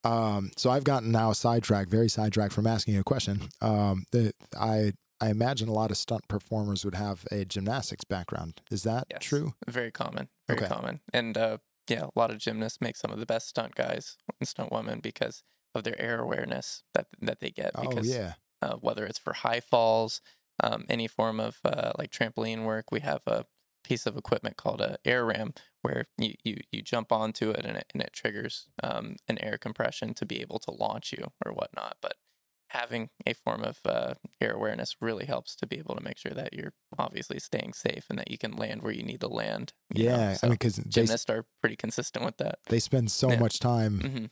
Um, so I've gotten now sidetracked, very sidetracked from asking you a question. Um, the, I I imagine a lot of stunt performers would have a gymnastics background. Is that Yes. true? very common, very Okay. common, and uh, yeah, a lot of gymnasts make some of the best stunt guys and stunt women because of their air awareness that that they get. Oh Because yeah. uh, whether it's for high falls, um, any form of uh, like trampoline work, we have a piece of equipment called a air ram where you, you, you jump onto it and it, and it triggers um, an air compression to be able to launch you or whatnot. But having a form of uh, air awareness really helps to be able to make sure that you're obviously staying safe and that you can land where you need to land. Yeah, So I mean, because gymnasts are pretty consistent with that. they spend so Yeah. much time, hmm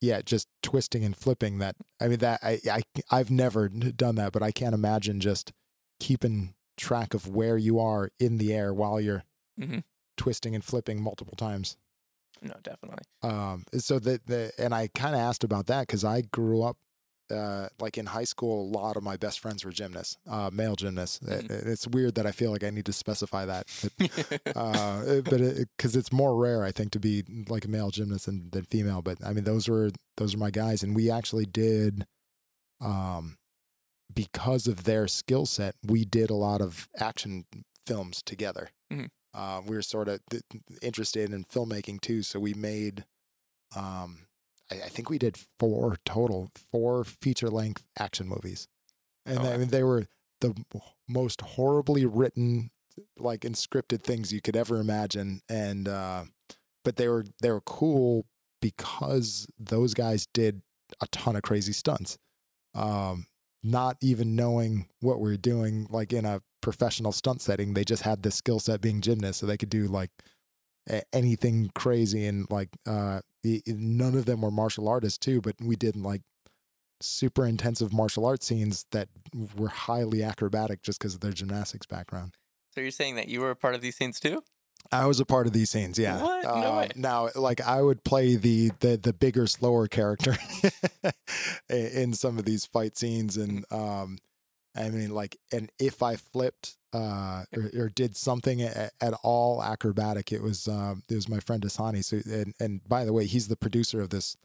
yeah, just twisting and flipping. That I mean, that I, I I've never done that, but I can't imagine just keeping track of where you are in the air while you're Mhm. twisting and flipping multiple times. No, definitely. Um, so the the and I kind of asked about that because I grew up uh, like in high school. A lot of my best friends were gymnasts, uh, male gymnasts. It- Mhm. It's weird that I feel like I need to specify that, but, uh, but because it's more rare, I think, to be like a male gymnast than, than female. But I mean, those were those were my guys, and we actually did, um, because of their skill set, we did a lot of action films together. Mhm. Uh, we were sort of th- interested in filmmaking too, so we made, um, I, I think we did four total, four feature length action movies, and Oh, I mean they were the most horribly written, like and scripted things you could ever imagine, and uh, but they were they were cool because those guys did a ton of crazy stunts. Um, not even knowing what we are doing, like in a professional stunt setting, they just had the skill set being gymnasts, so they could do like anything crazy. And like, uh, none of them were martial artists too, but we did like super intensive martial arts scenes that were highly acrobatic just because of their gymnastics background. So you're saying that you were a part of these scenes too? I was a part of these scenes, yeah. What? No way. Now, like I would play the the the bigger, slower character in some of these fight scenes, and um, I mean, like, and if I flipped uh or, or did something at, at all acrobatic, it was um it was my friend Asani. So, and and by the way, he's the producer of this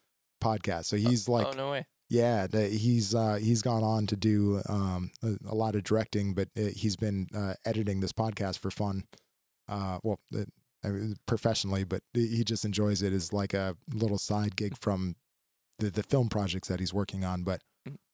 podcast, so he's like oh no way. yeah, the, he's uh, he's gone on to do um, a, a lot of directing, but uh, he's been uh, editing this podcast for fun. Uh, well, I mean, professionally, but he just enjoys it as like a little side gig from the, the film projects that he's working on. But.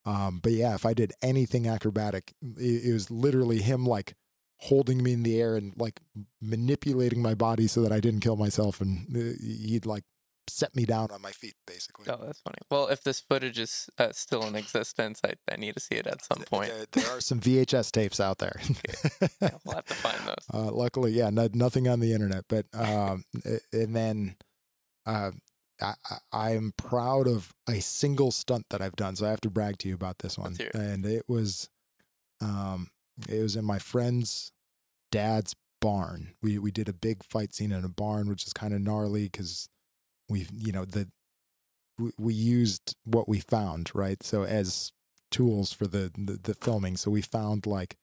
Um, but yeah, if I did anything acrobatic, it, it was literally him like holding me in the air and like manipulating my body so that I didn't kill myself, and uh, he'd like set me down on my feet basically. Oh, that's funny. Well, if this footage is uh, still in existence, I, I need to see it at some point. There, there are some VHS tapes out there. Yeah, we'll have to find those. Uh, luckily, yeah, no, nothing on the internet. But um, and then uh, I, I am proud of a single stunt that I've done. So I have to brag to you about this one. And it was, um, it was in my friend's dad's barn. We we did a big fight scene in a barn, which is kind of gnarly because we, you know, the we, we used what we found, right? So as tools for the, the the filming. So we found like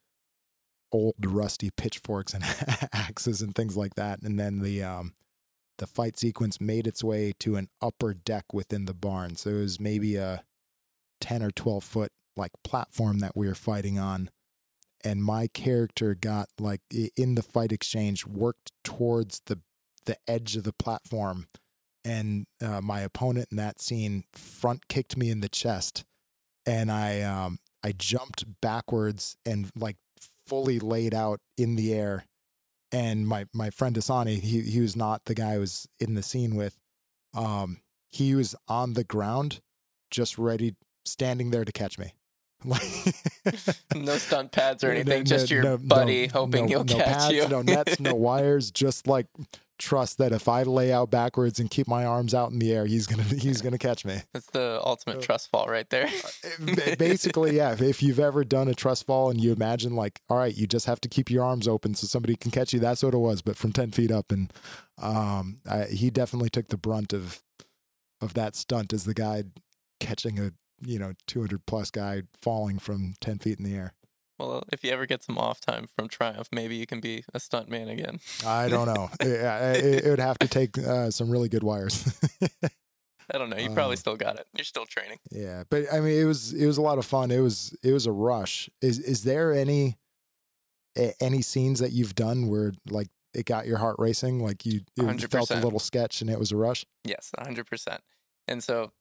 old rusty pitchforks and axes and things like that. And then the um the fight sequence made its way to an upper deck within the barn. So it was maybe a ten or twelve foot like platform that we were fighting on. And my character got like in the fight exchange worked towards the the edge of the platform and uh, my opponent in that scene front kicked me in the chest and i um i jumped backwards and like fully laid out in the air and my my friend Asani he he was not the guy I was in the scene with um he was on the ground just ready standing there to catch me No stunt pads or anything, no- just your no- buddy hoping he'll catch pads, you. no nets, no wires. Just like trust that if I lay out backwards and keep my arms out in the air, he's gonna he's gonna catch me. That's the ultimate Uh, trust fall right there. Basically, yeah. if- If you've ever done a trust fall and you imagine like, all right, you just have to keep your arms open so somebody can catch you. That's what it was, but from ten feet up, and um, I, he definitely took the brunt of of that stunt as the guy catching a you know two hundred plus guy falling from ten feet in the air. Well, if you ever get some off time from Triumph, maybe you can be a stunt man again. I don't know. Yeah, it, it would have to take uh, some really good wires. I don't know. You probably Um, still got it. You're still training. yeah, but I mean, it was it was a lot of fun. It was it was a rush. Is is there any any scenes that you've done where like it got your heart racing, like you, you felt a little sketch and it was a rush? Yes, 100%. And so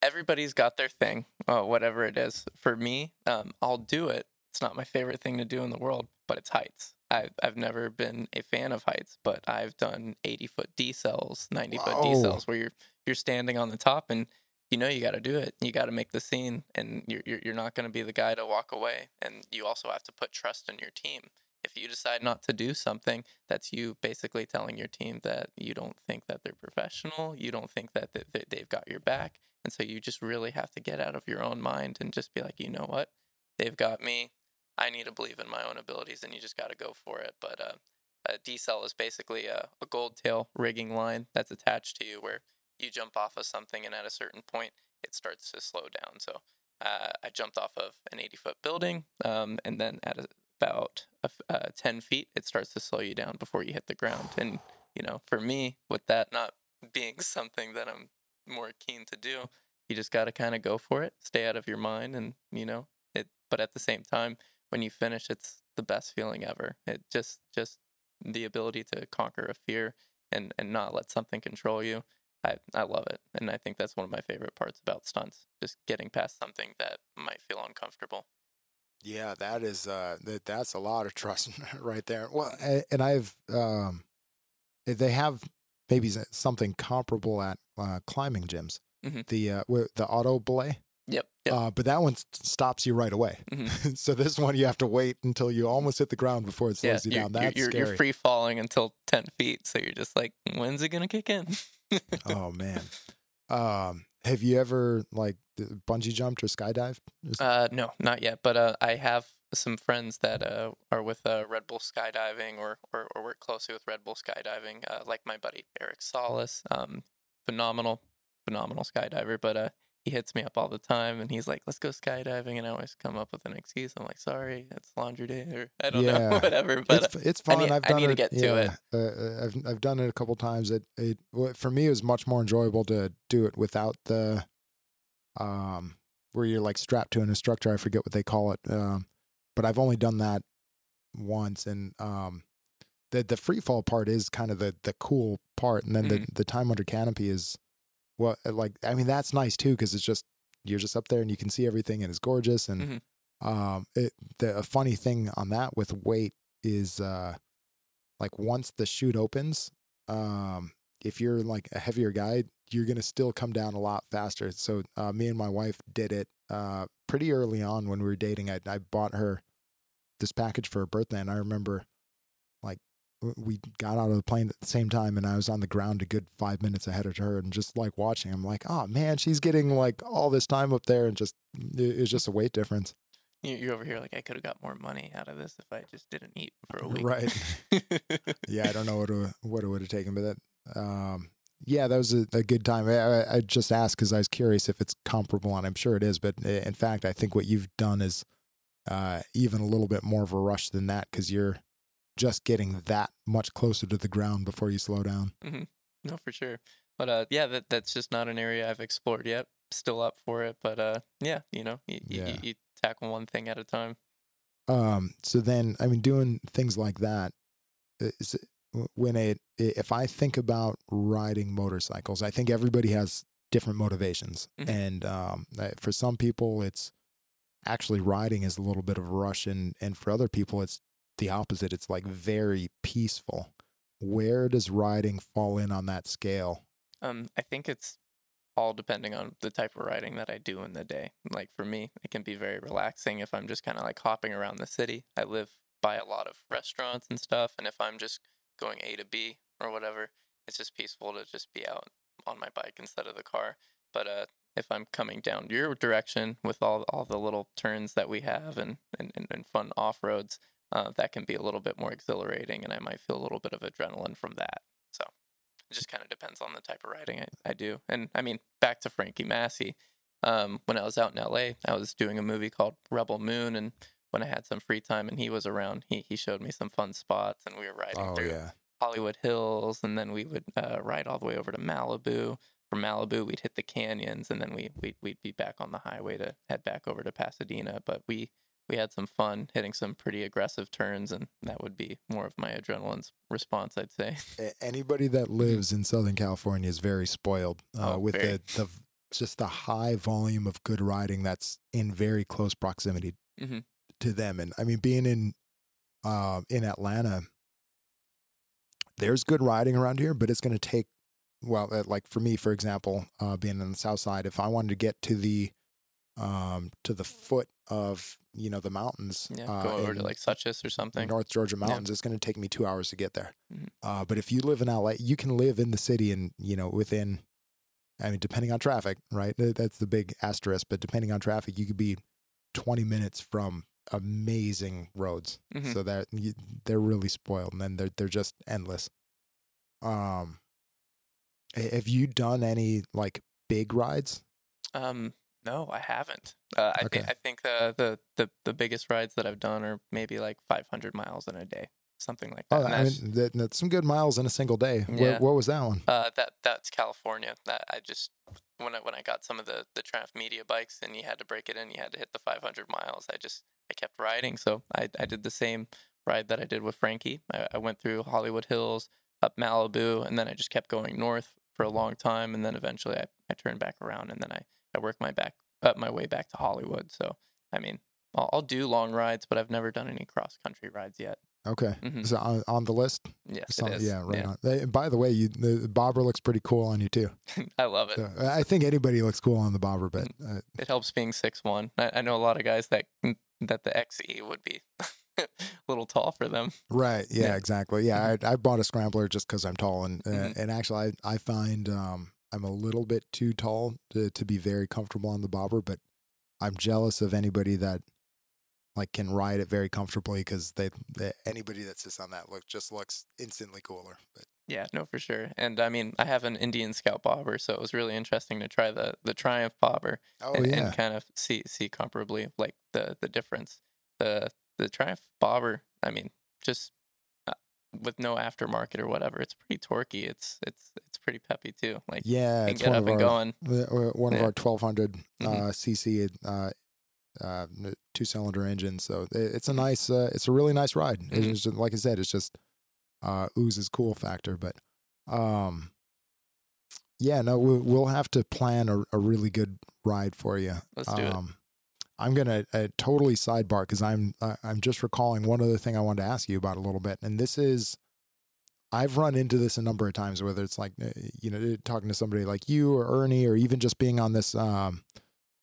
everybody's got their thing, uh, whatever it is. For me, um, I'll do it. It's not my favorite thing to do in the world, but it's heights. I've, I've never been a fan of heights, but I've done 80 foot decels, 90 foot decels where you're, you're standing on the top and you know you got to do it. You got to make the scene and you're, you're, you're not going to be the guy to walk away. And you also have to put trust in your team. If you decide not to do something, that's you basically telling your team that you don't think that they're professional, you don't think that th- th- they've got your back. And so you just really have to get out of your own mind and just be like, you know what? They've got me. I need to believe in my own abilities and you just got to go for it. But uh, a decel is basically a, a gold tail rigging line that's attached to you where you jump off of something and at a certain point it starts to slow down. So uh, I jumped off of an 80 foot building um, and then at a, about uh, 10 feet it starts to slow you down before you hit the ground. And, you know, for me, with that not being something that I'm more keen to do, you just got to kind of go for it, stay out of your mind and, you know, it, but at the same time, when you finish, it's the best feeling ever. It just, just the ability to conquer a fear and, and not let something control you. I, I love it. And I think that's one of my favorite parts about stunts, just getting past something that might feel uncomfortable. Yeah, that is uh that that's a lot of trust right there. Well, and I've um they have maybe something comparable at uh, climbing gyms. Mhm. The uh the auto belay, Yep. Yep. uh, but that one stops you right away. Mhm. so this one you have to wait until you almost hit the ground before it slows you you're, down. you're- That's you're, scary. you're free falling until 10 feet. So you're just like, when's it going to kick in? oh man. Um, have you ever like bungee jumped or skydived? Uh, no, not yet. But uh, I have some friends that uh, are with uh, Red Bull Skydiving or, or, or work closely with Red Bull Skydiving, uh, like my buddy Eric Solis. Um, phenomenal, phenomenal skydiver. But uh, he hits me up all the time and he's like, let's go skydiving. And I always come up with an excuse. I'm like, sorry, it's laundry day or I don't Yeah. know, whatever. But it's, it's I fun. need- I've I done need to it. get to it. Uh, I've I've done it a couple times. It it well, for me it was much more enjoyable to do it without the um where you're like strapped to an instructor. I forget what they call it. Um, but I've only done that once, and um, the the free fall part is kind of the the cool part, and then Mm-hmm. the the time under canopy is well, uh, like I mean, that's nice too because it's just you're just up there and you can see everything and it's gorgeous. And Mhm. um, it, the a funny thing on that with weight is uh, like once the chute opens, um, if you're like a heavier guy, you're gonna still come down a lot faster. So uh, me and my wife did it uh, pretty early on when we were dating. I I bought her this package for her birthday, and I remember we got out of the plane at the same time, and I was on the ground a good five minutes ahead of her, and just like watching, I'm like, oh man, she's getting like all this time up there, and just it- it's just a weight difference. You, you're over here like I could have got more money out of this if I just didn't eat for a week. Right. yeah, I don't know what it, what it would have taken, but that, um, yeah, that was a, a good time. I, I, just asked because I was curious if it's comparable, and I'm sure it is. But in fact, I think what you've done is uh, even a little bit more of a rush than that because you're just getting that much closer to the ground before you slow down. Mm-hmm. no, for sure. But uh, yeah, that that's just not an area I've explored yet. Still up for it, but uh, yeah, you know, you, Yeah. you, you tackle one thing at a time. Um, so then, I mean, doing things like that, is when it, if I think about riding motorcycles, I think everybody has different motivations. Mhm. And um, uh, for some people, it's actually riding is a little bit of a rush. And, and for other people, it's the opposite. It's like very peaceful. Where does riding fall in on that scale? Um, I think it's all depending on the type of riding that I do in the day. Like for me, it can be very relaxing if I'm just kind of like hopping around the city. I live by a lot of restaurants and stuff, and if I'm just going A to B or whatever, it's just peaceful to just be out on my bike instead of the car. But uh, if I'm coming down your direction with all all the little turns that we have and and, and, and fun off roads, uh, that can be a little bit more exhilarating, and I might feel a little bit of adrenaline from that. So it just kind of depends on the type of writing I, I do. And I mean, back to Frankie Masi. Um, when I was out in LA, I was doing a movie called Rebel Moon, and when I had some free time and he was around, he he showed me some fun spots, and we were riding Oh, through yeah. Hollywood Hills, and then we would uh, ride all the way over to Malibu. From Malibu, we'd hit the canyons, and then we we'd, we'd be back on the highway to head back over to Pasadena. But we we had some fun hitting some pretty aggressive turns, and that would be more of my adrenaline's response, I'd say. Anybody that lives in Southern California is very spoiled uh, Mm-hmm. Oh, with very. the, the just the high volume of good riding that's in very close proximity Mhm. to them. And I mean, being in uh, in Atlanta, there's good riding around here, but it's going to take well, uh, like for me, for example, uh, being on the south side, if I wanted to get to the um, to the foot of you know the mountains, Yeah, uh, go over to like Suches or something. North Georgia mountains, it's going to take me two hours to get there. Mhm. Uh, but if you live in LA, you can live in the city and, you know, within, I mean, depending on traffic, right? That's the big asterisk. But depending on traffic, you could be 20 minutes from amazing roads. Mhm. So that you, they're really spoiled and then they're, they're just endless. Um, have you done any like big rides? Um, no, I haven't. Uh, I think Okay. I think the, the the the biggest rides that I've done are maybe like 500 miles in a day, something like that. Oh, I mean, that, that's some good miles in a single day. Where, Yeah. what was that one? Uh, that that's California. That I just when I when I got some of the the Triumph Media bikes and you had to break it in, you had to hit the 500 miles. I just I kept riding, so I I did the same ride that I did with Frankie. I, I went through Hollywood Hills, up Malibu, and then I just kept going north for a long time, and then eventually I, I turned back around, and then I I work my back up my way back to Hollywood. So I mean. I'll, I'll do long rides, but I've never done any cross country rides yet. Okay. Mhm. So on, on the list? Yes, is. yeah, right on. Hey, and by the way, you, the bobber looks pretty cool on you too. I love it. So, I think anybody looks cool on the bobber, but uh, it helps being six one. I, I know a lot of guys that that the XE would be a little tall for them. right, yeah, Yeah. exactly. Yeah, I, I bought a scrambler just because I'm tall, and uh, Mhm. and actually, I I find um, I'm a little bit too tall to to be very comfortable on the bobber, but I'm jealous of anybody that like can ride it very comfortably because they, they anybody that sits on that look just looks instantly cooler. But Yeah, no, for sure. And I mean, I have an Indian Scout bobber, so it was really interesting to try the the Triumph bobber oh and, yeah, and kind of see see comparably like the the difference. The the Triumph bobber, I mean, just uh, with no aftermarket or whatever, it's pretty torquey. It's it's it's pretty peppy too. Like yeah, can get one up of and our going. the- one of Yeah. our 1200 uh, Mhm. cc uh, uh, two cylinder engine. So it, it's a Mhm. nice, uh, it's a really nice ride. Mhm. It's just, like I said, it's just uh, oozes cool factor. But um, yeah, no, we'll, we'll have to plan a, a really good ride for you. Let's do it. I'm gonna uh, totally sidebar because I'm uh, I'm just recalling one other thing I wanted to ask you about a little bit, and this is I've run into this a number of times, whether it's like uh, you know talking to somebody like you or Ernie, or even just being on this um,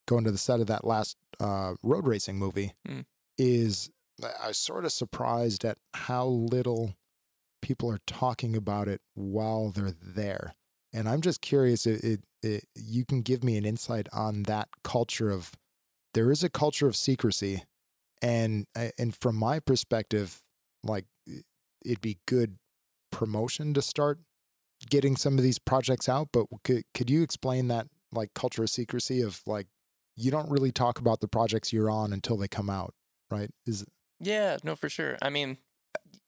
going to the set of that last uh, road racing movie. Mm. Is I was sort of surprised at how little people are talking about it while they're there, and I'm just curious. It, it, it you can give me an insight on that culture of there is a culture of secrecy and uh, and from my perspective like it'd be good promotion to start getting some of these projects out but could could you explain that like culture of secrecy of like you don't really talk about the projects you're on until they come out right is Yeah, no, for sure. I mean,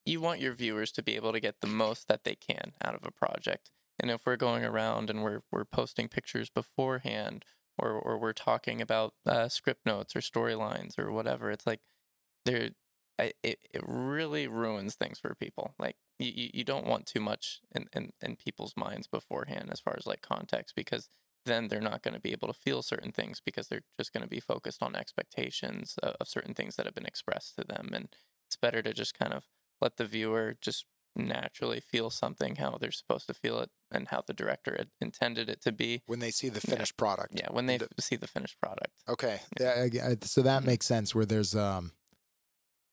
you want your viewers to be able to get the most that they can out of a project. And if we're going around and we're we're posting pictures beforehand, or or we're talking about uh, script notes or storylines or whatever, it's like there, it it really ruins things for people. Like you you you don't want too much in in, in people's minds beforehand as far as like context because then they're not going to be able to feel certain things because they're just going to be focused on expectations of, of certain things that have been expressed to them and it's better to just kind of let the viewer just naturally feel something how they're supposed to feel it and how the director had intended it to be when they see the Yeah. finished product yeah when they The- see the finished product Okay. Yeah. I- so that Mhm. makes sense. Where there's um,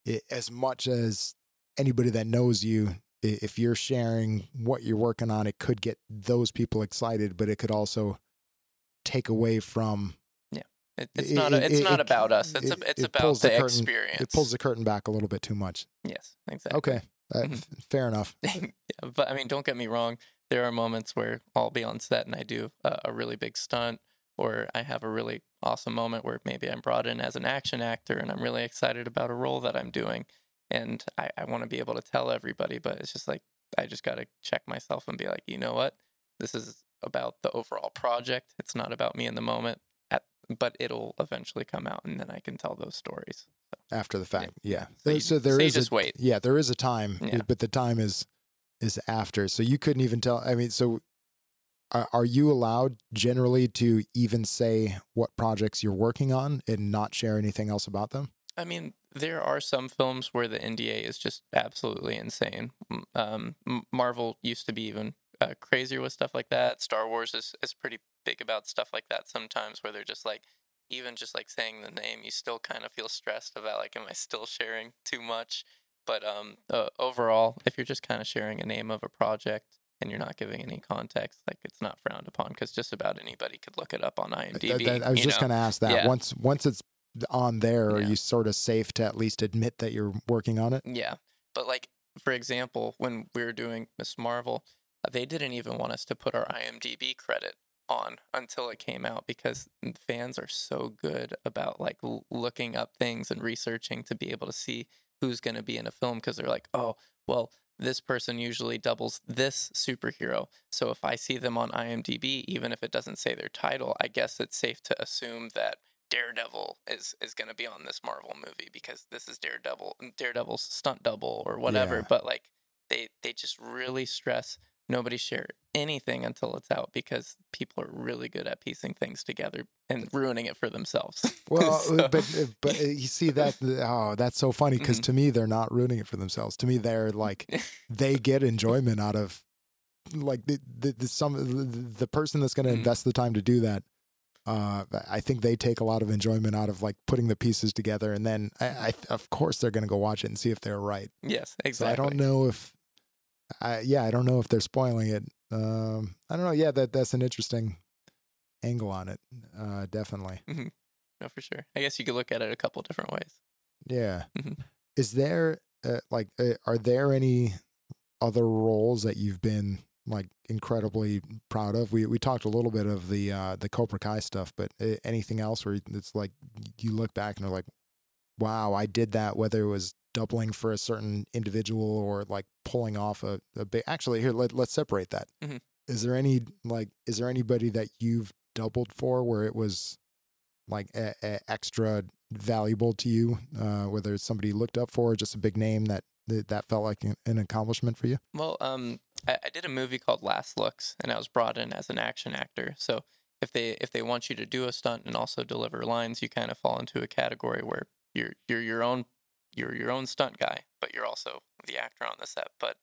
i as much as anybody that knows you, if you're sharing what you're working on, it could get those people excited, but it could also take away from. it, it's It- not a, it's it- not about us it's it- a, it's it about the, the curtain- experience It pulls the curtain back a little bit too much. yes exactly Okay. Uh, fair enough. yeah, but I mean, don't get me wrong. There are moments where I'll be on set and I do a, a really big stunt, or I have a really awesome moment where maybe I'm brought in as an action actor and I'm really excited about a role that I'm doing, and I, I want to be able to tell everybody. But it's just like I just got to check myself and be like, you know what, this is about the overall project. It's not about me in the moment. At, but it'll eventually come out, and then I can tell those stories. After the fact, yeah. So Uh, you- So there so is just a, wait. Yeah, there is a time, Yeah. but the time is is after. So you couldn't even tell. I mean, so are, are you allowed generally to even say what projects you're working on and not share anything else about them? I mean, there are some films where the NDA is just absolutely insane. Um, Marvel used to be even uh, crazier with stuff like that. Star Wars is, is pretty big about stuff like that sometimes, where they're just like, even just like saying the name, you still kind of feel stressed about like, am I still sharing too much? But um, uh, overall, if you're just kind of sharing a name of a project and you're not giving any context, like it's not frowned upon because just about anybody could look it up on IMDb. that- I was just going to ask that. Yeah. Once once it's on there, are you sort of safe to at least admit that you're working on it? Yeah. But like for example, when we were doing Ms. Marvel, uh, they didn't even want us to put our IMDb credit on until it came out because fans are so good about like l- looking up things and researching to be able to see who's going to be in a film because they're like, "Oh, well, this person usually doubles this superhero. So if I see them on IMDb, even if it doesn't say their title, I guess it's safe to assume that Daredevil is is going to be on this Marvel movie because this is Daredevil, Daredevil's stunt double or whatever. Yeah. But like they they just really stress nobody share anything until it's out because people are really good at piecing things together and ruining it for themselves. Well, So- but uh, but uh, you see that oh, that's so funny because Mhm. to me they're not ruining it for themselves. To me, they're like they get enjoyment out of like the, the, the some the, the person that's going to Mhm. invest the time to do that. Uh, I think they take a lot of enjoyment out of like putting the pieces together, and then I, I of course they're going to go watch it and see if they're right. yes, So exactly. I don't know if, I yeah, I don't know if they're spoiling it. Um, I don't know. Yeah, that that's an interesting angle on it. Uh, definitely. No, for sure. I guess you could look at it a couple different ways. Yeah. Mhm. Is there uh, like uh, are there any other roles that you've been like incredibly proud of? We we talked a little bit of the uh the Cobra Kai stuff, but uh, anything else where it's like you look back and are like, wow, I did that. Whether it was doubling for a certain individual or like pulling off a, a big. Actually, here let let's separate that. Is Mhm. there any like is there anybody that you've doubled for where it was like a, a extra valuable to you, uh, whether it's somebody you looked up for, or just a big name that that, that felt like an, an accomplishment for you? Well, um, I, I did a movie called Last Looks, and I was brought in as an action actor. So if they if they want you to do a stunt and also deliver lines, you kind of fall into a category where you're you're your own you're your own stunt guy, but you're also the actor on the set. But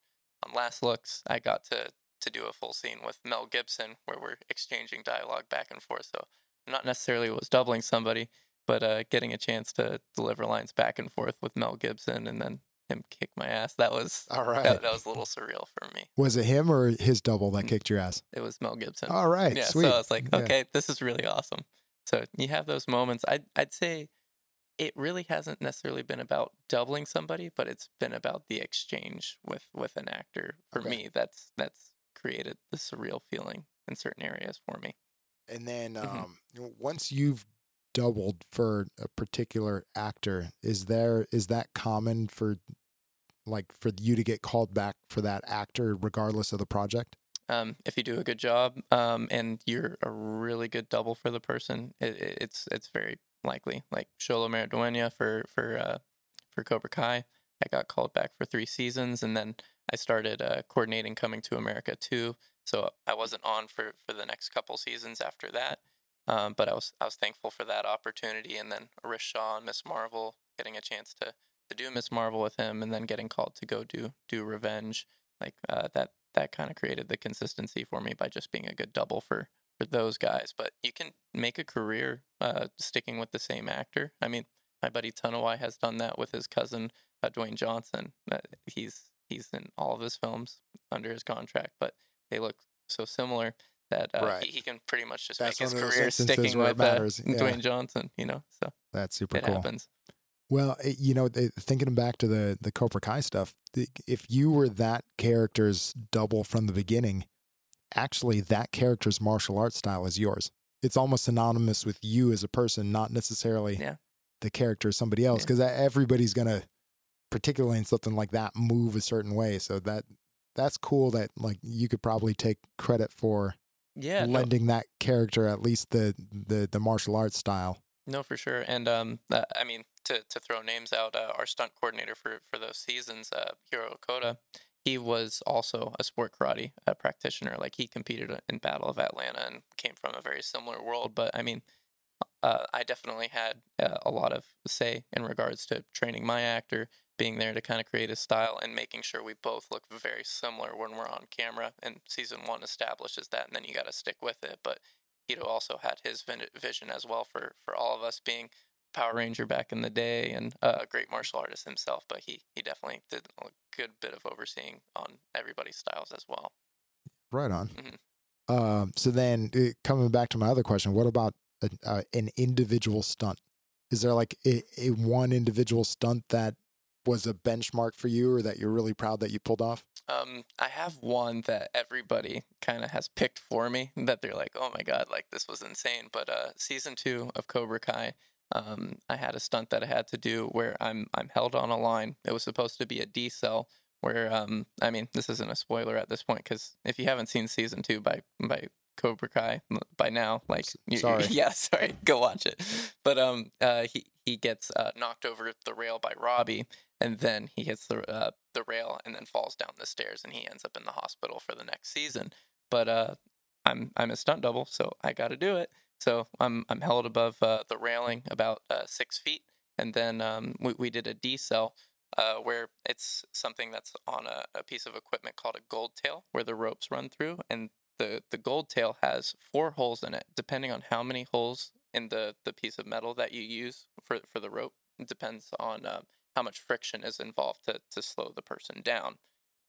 on Last Looks, I got to to do a full scene with Mel Gibson where we're exchanging dialogue back and forth. So not necessarily was doubling somebody, but uh, getting a chance to deliver lines back and forth with Mel Gibson and then him kick my ass. That was All right. that, that was a little surreal for me. was it him or his double that Mm. kicked your ass? It was Mel Gibson. All right, yeah, sweet. so I was like, Yeah. okay, this is really awesome. So you have those moments. I'd I'd say it really hasn't necessarily been about doubling somebody, but it's been about the exchange with with an actor. For Okay. me, that's that's created the surreal feeling in certain areas for me. And then Mhm. um, once you've doubled for a particular actor, is there is that common for like for you to get called back for that actor regardless of the project? Um, if you do a good job um, and you're a really good double for the person, it, it, it's it's very likely. Like Xolo Maridueña for for uh, for Cobra Kai, I got called back for three seasons, and then I started uh, coordinating Coming to America too. So I wasn't on for for the next couple seasons after that. Um, but I was I was thankful for that opportunity, and then Rish Shah and Ms. Marvel getting a chance to to do Ms. Marvel with him, and then getting called to go do do Revenge like uh, that that kind of created the consistency for me by just being a good double for for those guys. But you can make a career uh, sticking with the same actor. I mean my buddy Tanoai has done that with his cousin uh, Dwayne Johnson. Uh, he's he's in all of his films under his contract but they look so similar that uh, Right. he, he can pretty much just That's make his one of those career sticking with uh, yeah. Dwayne Johnson you know so That's super it cool. happens Well, it, you know, th- thinking back to the the Cobra Kai stuff, if you were that character's double from the beginning, actually that character's martial arts style is yours. It's almost synonymous with you as a person, not necessarily Yeah. the character of somebody else, Yeah. because everybody's gonna, particularly in something like that, move a certain way. So that that's cool. That like you could probably take credit for yeah no, lending that character at least the the the martial arts style. No, for sure. And um, uh, I mean, to to throw names out, uh, our stunt coordinator for for those seasons, uh, Hiro Koda, he was also a sport karate uh, practitioner. Like he competed in Battle of Atlanta and came from a very similar world. But I mean, uh, I definitely had uh, a lot of say in regards to training my actor, being there to kind of create a style and making sure we both look very similar when we're on camera. And season one establishes that, and then you got to stick with it. But Hiro also had his vision as well for for all of us being Power Ranger back in the day and uh, a great martial artist himself. But he he definitely did a good bit of overseeing on everybody's styles as well. Right on. Mhm. Um, so then, uh, coming back to my other question, what about a, uh, an individual stunt? Is there like a, a one individual stunt that was a benchmark for you, or that you're really proud that you pulled off? Um, I have one that everybody kind of has picked for me that they're like, oh my god, like this was insane. But uh, season two of Cobra Kai, um, I had a stunt that I had to do where I'm I'm held on a line. It was supposed to be a decel where um, I mean this isn't a spoiler at this point because if you haven't seen season two by by Cobra Kai by now, like you- you- sorry. yeah, sorry, go watch it. But um, uh, he he gets uh, knocked over the rail by Robbie, and then he hits the uh, the rail and then falls down the stairs, and he ends up in the hospital for the next season. But uh, I'm I'm a stunt double, so I got to do it. So I'm I'm held above uh, the railing about uh, six feet, and then um, we we did a decel. Uh, where it's something that's on a, a piece of equipment called a gold tail, where the ropes run through, and the the gold tail has four holes in it. Depending on how many holes in the the piece of metal that you use for for the rope, it depends on um, how much friction is involved to to slow the person down.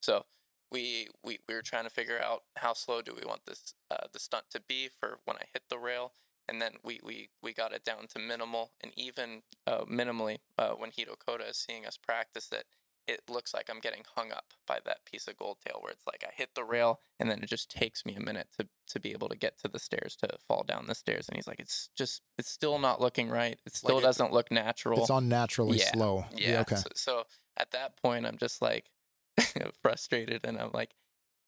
So we we we were trying to figure out how slow do we want this uh, the stunt to be for when I hit the rail, and then we we we got it down to minimal, and even uh, minimally uh, when Hiro Koda is seeing us practice it, it looks like I'm getting hung up by that piece of gold tail where it's like I hit the rail and then it just takes me a minute to to be able to get to the stairs to fall down the stairs, and he's like, it's just it's still not looking right. It still it- doesn't look natural. It's unnaturally Yeah, slow. Yeah. Okay. So, so at that point, I'm just like frustrated, and I'm like,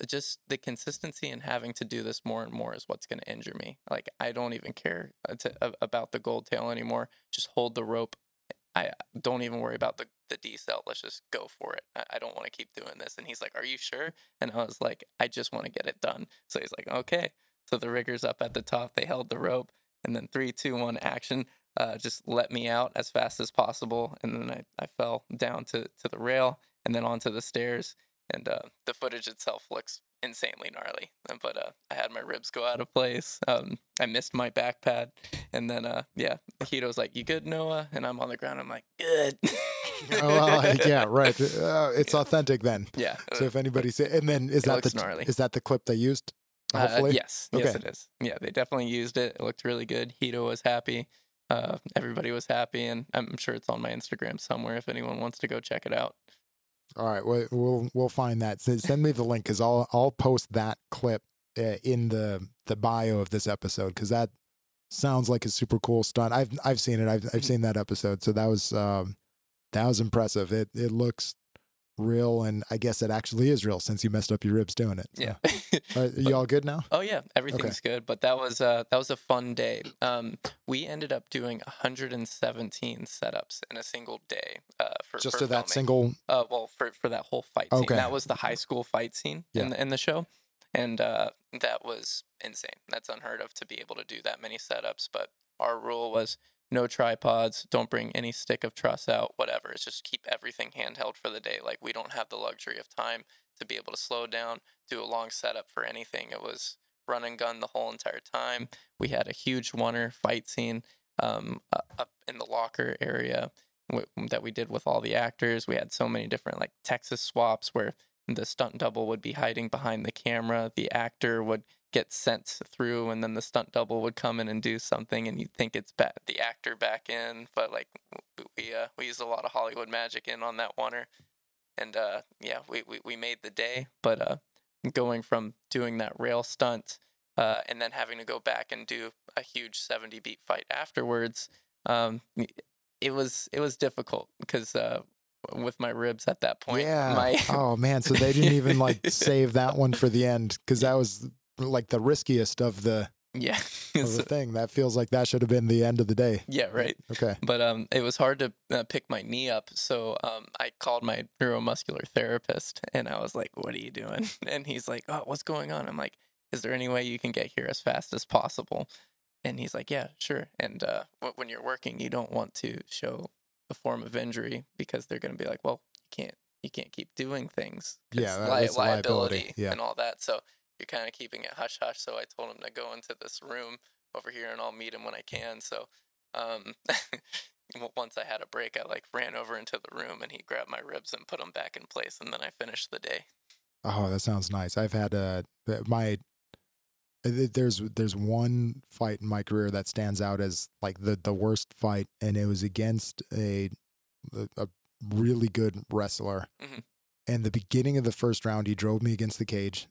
just the consistency and having to do this more and more is what's going to injure me. Like I don't even care uh, to, about the gold tail anymore. Just hold the rope. I don't even worry about the the decel. Let's just go for it. I, I don't want to keep doing this." And he's like, "Are you sure?" And I was like, "I just want to get it done." So he's like, "Okay." So the riggers up at the top, they held the rope, and then three, two, one, action. Uh, just let me out as fast as possible, and then I, I fell down to to the rail and then onto the stairs. And uh, the footage itself looks insanely gnarly. Uh, But uh, I had my ribs go out of place. Um, I missed my back pad, and then uh, yeah, Hiro's like, "You good, Noah?" And I'm on the ground. I'm like, "Good." oh, well, yeah, right. Uh, it's authentic then. yeah. So if anybody say, and then is It that the gnarly. is that the clip they used? Uh, Hopefully, yes, yes, Okay. it is. Yeah, they definitely used it. It looked really good. Hito was happy. Uh, everybody was happy, and I'm sure it's on my Instagram somewhere if anyone wants to go check it out. All right, we'll we'll, find that. Send me the link because I'll I'll post that clip uh, in the the bio of this episode because that sounds like a super cool stunt. I've I've seen it. I've I've seen that episode. So that was um that was impressive. It it looks real, and I guess it actually is real since you messed up your ribs doing it. So. Yeah. Are you all good now? Oh yeah, everything's good. But that was uh that was a fun day. Um, we ended up doing 117 setups in a single day. Uh, for Just for to that single. Uh, well, for for that whole fight scene. Okay. That was the high school fight scene Yeah. in the in the show, and uh, that was insane. That's unheard of to be able to do that many setups. But our rule was no tripods, don't bring any stick of truss out, whatever. It's just keep everything handheld for the day. Like we don't have the luxury of time to be able to slow down, do a long setup for anything. It was run and gun the whole entire time. We had a huge oneer fight scene um, up in the locker area that we did with all the actors. We had so many different like Texas swaps where the stunt double would be hiding behind the camera, the actor would get sent through, and then the stunt double would come in and do something, and you'd think it's ba- the actor back in, but like we uh, we used a lot of Hollywood magic in on that oneer, and uh, yeah, we, we we made the day, but uh, going from doing that rail stunt uh, and then having to go back and do a huge 70 beat fight afterwards um, it was it was difficult because uh, with my ribs at that point yeah. my oh man, so they didn't even like save that one for the end because that was like the riskiest of the yeah of So- the thing. That feels like that should have been the end of the day. yeah right Okay. but um, it was hard to uh, pick my knee up. So um, I called my neuromuscular therapist, and I was like, "What are you doing?" And he's like, "Oh, what's going on?" I'm like, "Is there any way you can get here as fast as possible?" And he's like, "Yeah, sure." And uh, when you're working, you don't want to show the form of injury because they're going to be like, "Well, you can't, you can't keep doing things Yeah, li- liability, liability yeah. and all that. So you're kind of keeping it hush hush. So I told him to go into this room over here, and I'll meet him when I can. So um, once I had a break, I like ran over into the room and he grabbed my ribs and put them back in place, and then I finished the day. Oh, that sounds nice. I've had uh my there's there's one fight in my career that stands out as like the the worst fight, and it was against a a, really good wrestler. Mhm. And the beginning of the first round, he drove me against the cage,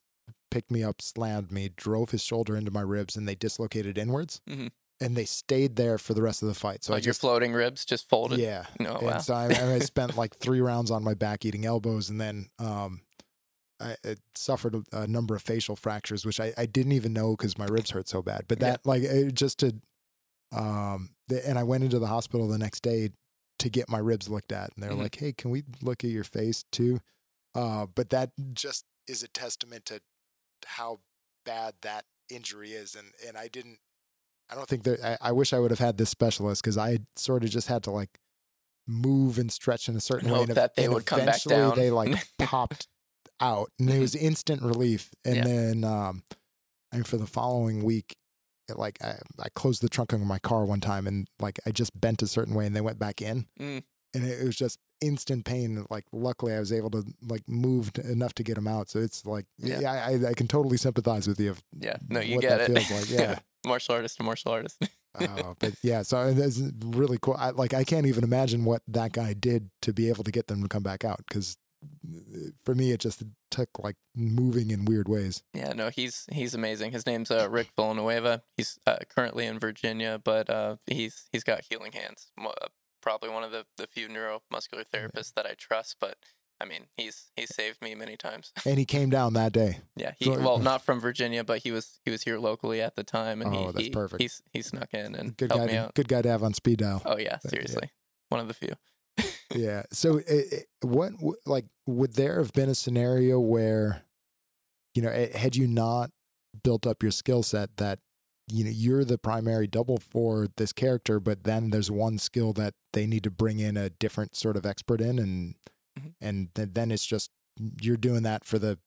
picked me up, slammed me, drove his shoulder into my ribs, and they dislocated inwards. Mhm. And they stayed there for the rest of the fight. So So I your floating ribs just folded. yeah, No, and wow. so I, I spent like three rounds on my back eating elbows, and then um, I, suffered a, number of facial fractures, which I, I didn't even know because my ribs hurt so bad. But Yeah. that like it, just to, um, the, and I went into the hospital the next day to get my ribs looked at, and they're Mhm. like, "Hey, can we look at your face too?" Uh, but that just is a testament to how bad that injury is, and and I didn't. I don't think that I, I wish I would have had this specialist because I sort of just had to like move and stretch in a certain And way. and that they and would come back down. They like popped out, and it Mhm. was instant relief. And Yeah. then, um, I mean, for the following week, it, like I, I closed the trunk of my car one time, and like I just bent a certain way, and they went back in, Mm. and it, it was just instant pain. Like luckily, I was able to like move t- enough to get them out. So it's like, Yeah. yeah, I, I, can totally sympathize with you. Yeah, no, you get it. feels like, yeah. martial artist to martial artist. Oh, but yeah, so that's really cool. I, like I can't even imagine what that guy did to be able to get them to come back out because for me it just took like moving in weird ways. yeah, no, he's he's amazing. His name's uh, Rick Villanueva. He's uh, currently in Virginia, but uh, he's he's got healing hands. Probably one of the, the few neuromuscular therapists that I trust. But I mean, he's he's saved me many times. And he came down that day. Yeah, he well not from Virginia, but he was he was here locally at the time, and Oh, he, that's he, perfect. He's he snuck in and Good helped guy, me to, out. good guy to have on speed dial. Oh yeah, yeah. seriously, one of the few. yeah. So, uh, what like would there have been a scenario where, you know, had you not built up your skill set that you know you're the primary double for this character, but then there's one skill that they need to bring in a different sort of expert in, and Mhm. and th- then it's just you're doing that for the,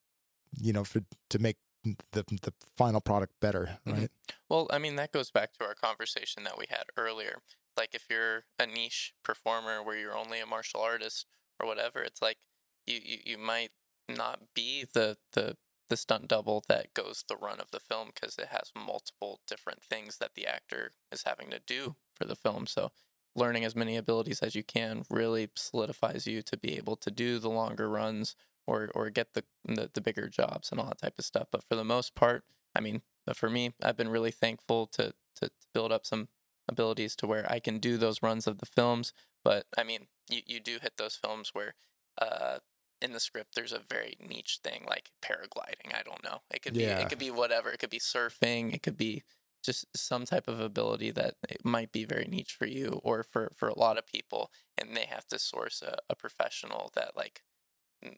you know, for to make the the final product better, Mhm. right? Well, I mean, that goes back to our conversation that we had earlier. Like, if you're a niche performer where you're only a martial artist or whatever, it's like you, you, you might not be the, the, the stunt double that goes the run of the film because it has multiple different things that the actor is having to do for the film. So, learning as many abilities as you can really solidifies you to be able to do the longer runs or, or get the, the, the bigger jobs and all that type of stuff. But for the most part, I mean, for me, I've been really thankful to, to to build up some abilities to where I can do those runs of the films. But I mean, you, you do hit those films where uh, in the script there's a very niche thing like paragliding. I don't know. It could be it could be whatever. It could be surfing. It could be just some type of ability that it might be very niche for you or for for a lot of people, and they have to source a, a professional that like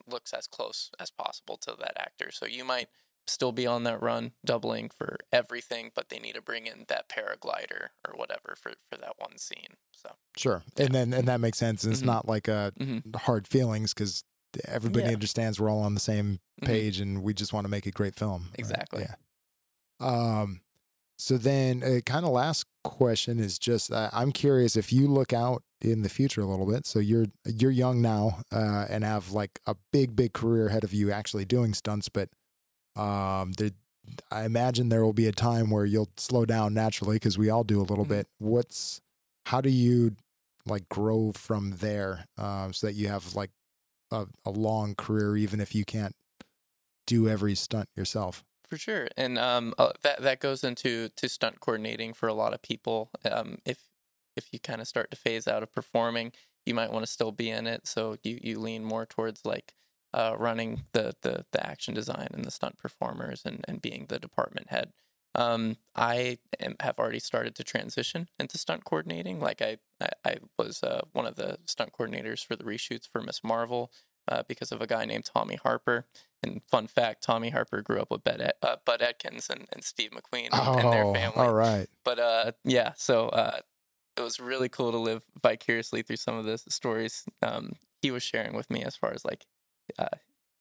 looks as close as possible to that actor. So you might still be on that run doubling for everything but they need to bring in that paraglider or whatever for for that one scene so Sure, and then and that makes sense. And it's Mhm. not like a Mhm. hard feelings because everybody Yeah. understands we're all on the same Mhm. page, and we just want to make a great film. right? Exactly. Yeah. Um. So then, uh, kind of last question is just uh, I'm curious if you look out in the future a little bit. So you're you're young now uh, and have like a big big career ahead of you actually doing stunts, but um, there, I imagine there will be a time where you'll slow down naturally because we all do a little Mhm. bit. What's how do you like grow from there um, so that you have like a, a long career even if you can't do every stunt yourself? for sure and um uh, that that goes into to stunt coordinating for a lot of people um if if you kind of start to phase out of performing you might want to still be in it so you you lean more towards like uh running the the the action design and the stunt performers and and being the department head um i am, have already started to transition into stunt coordinating like i i, I was uh, one of the stunt coordinators for the reshoots for Ms. Marvel uh, because of a guy named tommy harper and fun fact, Tommy Harper grew up with Bud, uh, Bud Ekins and, and Steve McQueen and, and their family. Oh, all right. But uh, yeah, so uh, it was really cool to live vicariously through some of the stories um, he was sharing with me as far as like uh,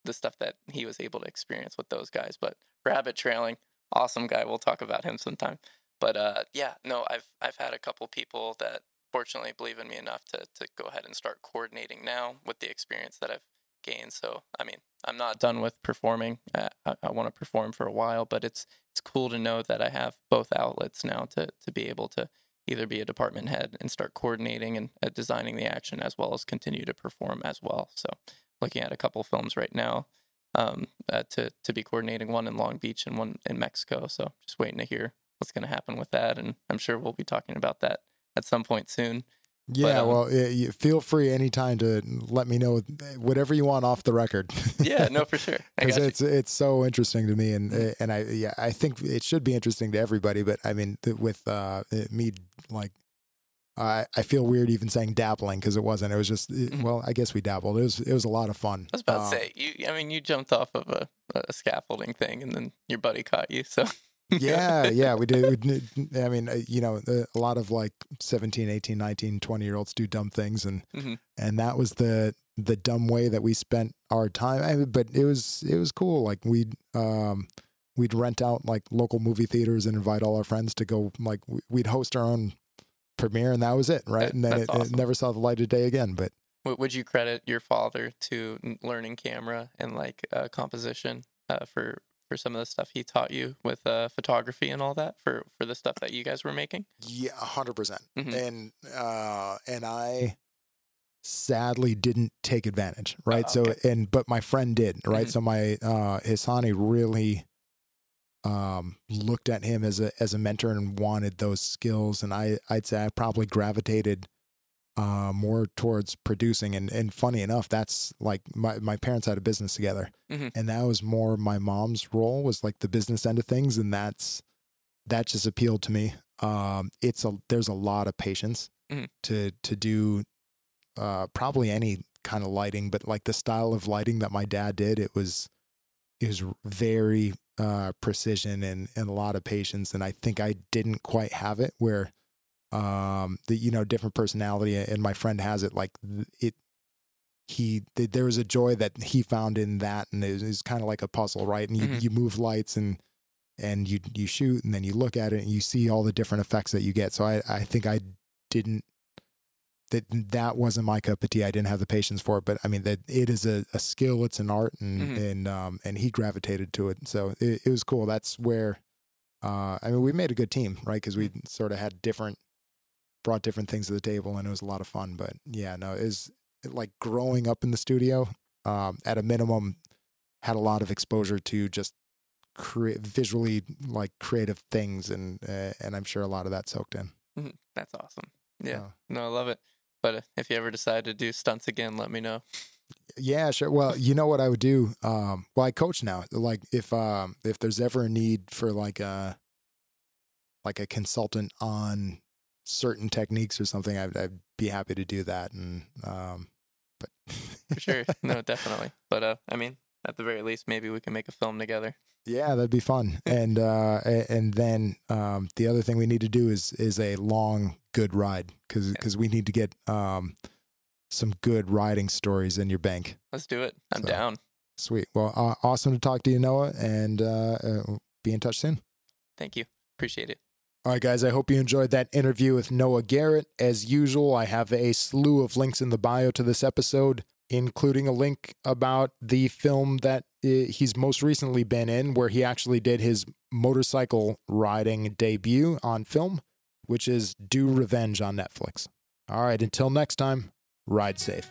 the stuff that he was able to experience with those guys. But rabbit trailing, awesome guy. We'll talk about him sometime. But uh, yeah, no, I've I've had a couple people that fortunately believe in me enough to to go ahead and start coordinating now with the experience that I've gained. So I mean, I'm not done with performing. Uh, I, I want to perform for a while, but it's it's cool to know that I have both outlets now to to be able to either be a department head and start coordinating and uh, designing the action as well as continue to perform as well. So looking at a couple films right now um, uh, to to be coordinating one in Long Beach and one in Mexico. So just waiting to hear what's going to happen with that, and I'm sure we'll be talking about that at some point soon. Yeah, um, well, yeah, you feel free anytime to let me know whatever you want off the record. Yeah, no, for sure. Because it's it's so interesting to me, and uh, and I yeah I think it should be interesting to everybody. But I mean, with uh, me like. I I feel weird even saying dabbling because it wasn't. It was just it- Mhm. well, I guess we dabbled. It was it was a lot of fun. I was about Um, to say you. I mean, you jumped off of a, a scaffolding thing, and then your buddy caught you. So yeah yeah we did we i mean uh, you know a lot of like 17 18 19 20 year olds do dumb things and Mhm. and that was the the dumb way that we spent our time I mean, but it was it was cool like we'd um we'd rent out like local movie theaters and invite all our friends to go like we- we'd host our own premiere and that was it right and then it, awesome. it never saw the light of day again but would you credit your father to learning camera and like uh, composition uh, for for some of the stuff he taught you with uh, photography and all that for for the stuff that you guys were making? Yeah, a hundred percent. Mhm. And uh, and I sadly didn't take advantage, right? Oh, So and but my friend did, right? Mhm. So my uh, Hisani really um looked at him as a as a mentor and wanted those skills, and I I'd say I probably gravitated uh more towards producing and and funny enough that's like my my parents had a business together Mhm. and that was more my mom's role was like the business end of things and that's that just appealed to me um it's a there's a lot of patience Mhm. to to do uh, probably any kind of lighting, but like the style of lighting that my dad did, it was it was very uh, precision and and a lot of patience. And I think I didn't quite have it where um the you know different personality and my friend has it like it he th- there was a joy that he found in that and it was, kind of like a puzzle right? And you, Mhm. you move lights and and you you shoot and then you look at it and you see all the different effects that you get. So i i think i didn't that that wasn't my cup of tea. I didn't have the patience for it but i mean that it is a, a skill it's an art and Mhm. and um and he gravitated to it. So it, it was cool. That's where uh i mean we made a good team right? Because we sort of had different brought different things to the table and it was a lot of fun but yeah no it was like growing up in the studio um at a minimum had a lot of exposure to just crea- visually like creative things and uh, and i'm sure a lot of that soaked in Mhm. That's awesome. Yeah. No, I love it. But uh, if you ever decide to do stunts again, let me know. yeah sure well you know what i would do um well i coach now like if um if there's ever a need for like a like a consultant on certain techniques or something i'd, I'd be happy to do that and um but For sure. no, definitely. But uh, I mean, at the very least, maybe we can make a film together. Yeah, that'd be fun. And uh, and then um, the other thing we need to do is is a long good ride because because we need to get um, some good riding stories in your bank. Let's do it. I'm So- down. Sweet. Well, uh, awesome to talk to you, Noah, and uh, uh, be in touch soon. Thank you. Appreciate it. All right, guys, I hope you enjoyed that interview with Noah Garrett. As usual, I have a slew of links in the bio to this episode, including a link about the film that uh, he's most recently been in, where he actually did his motorcycle riding debut on film, which is Do Revenge on Netflix. All right, until next time, ride safe.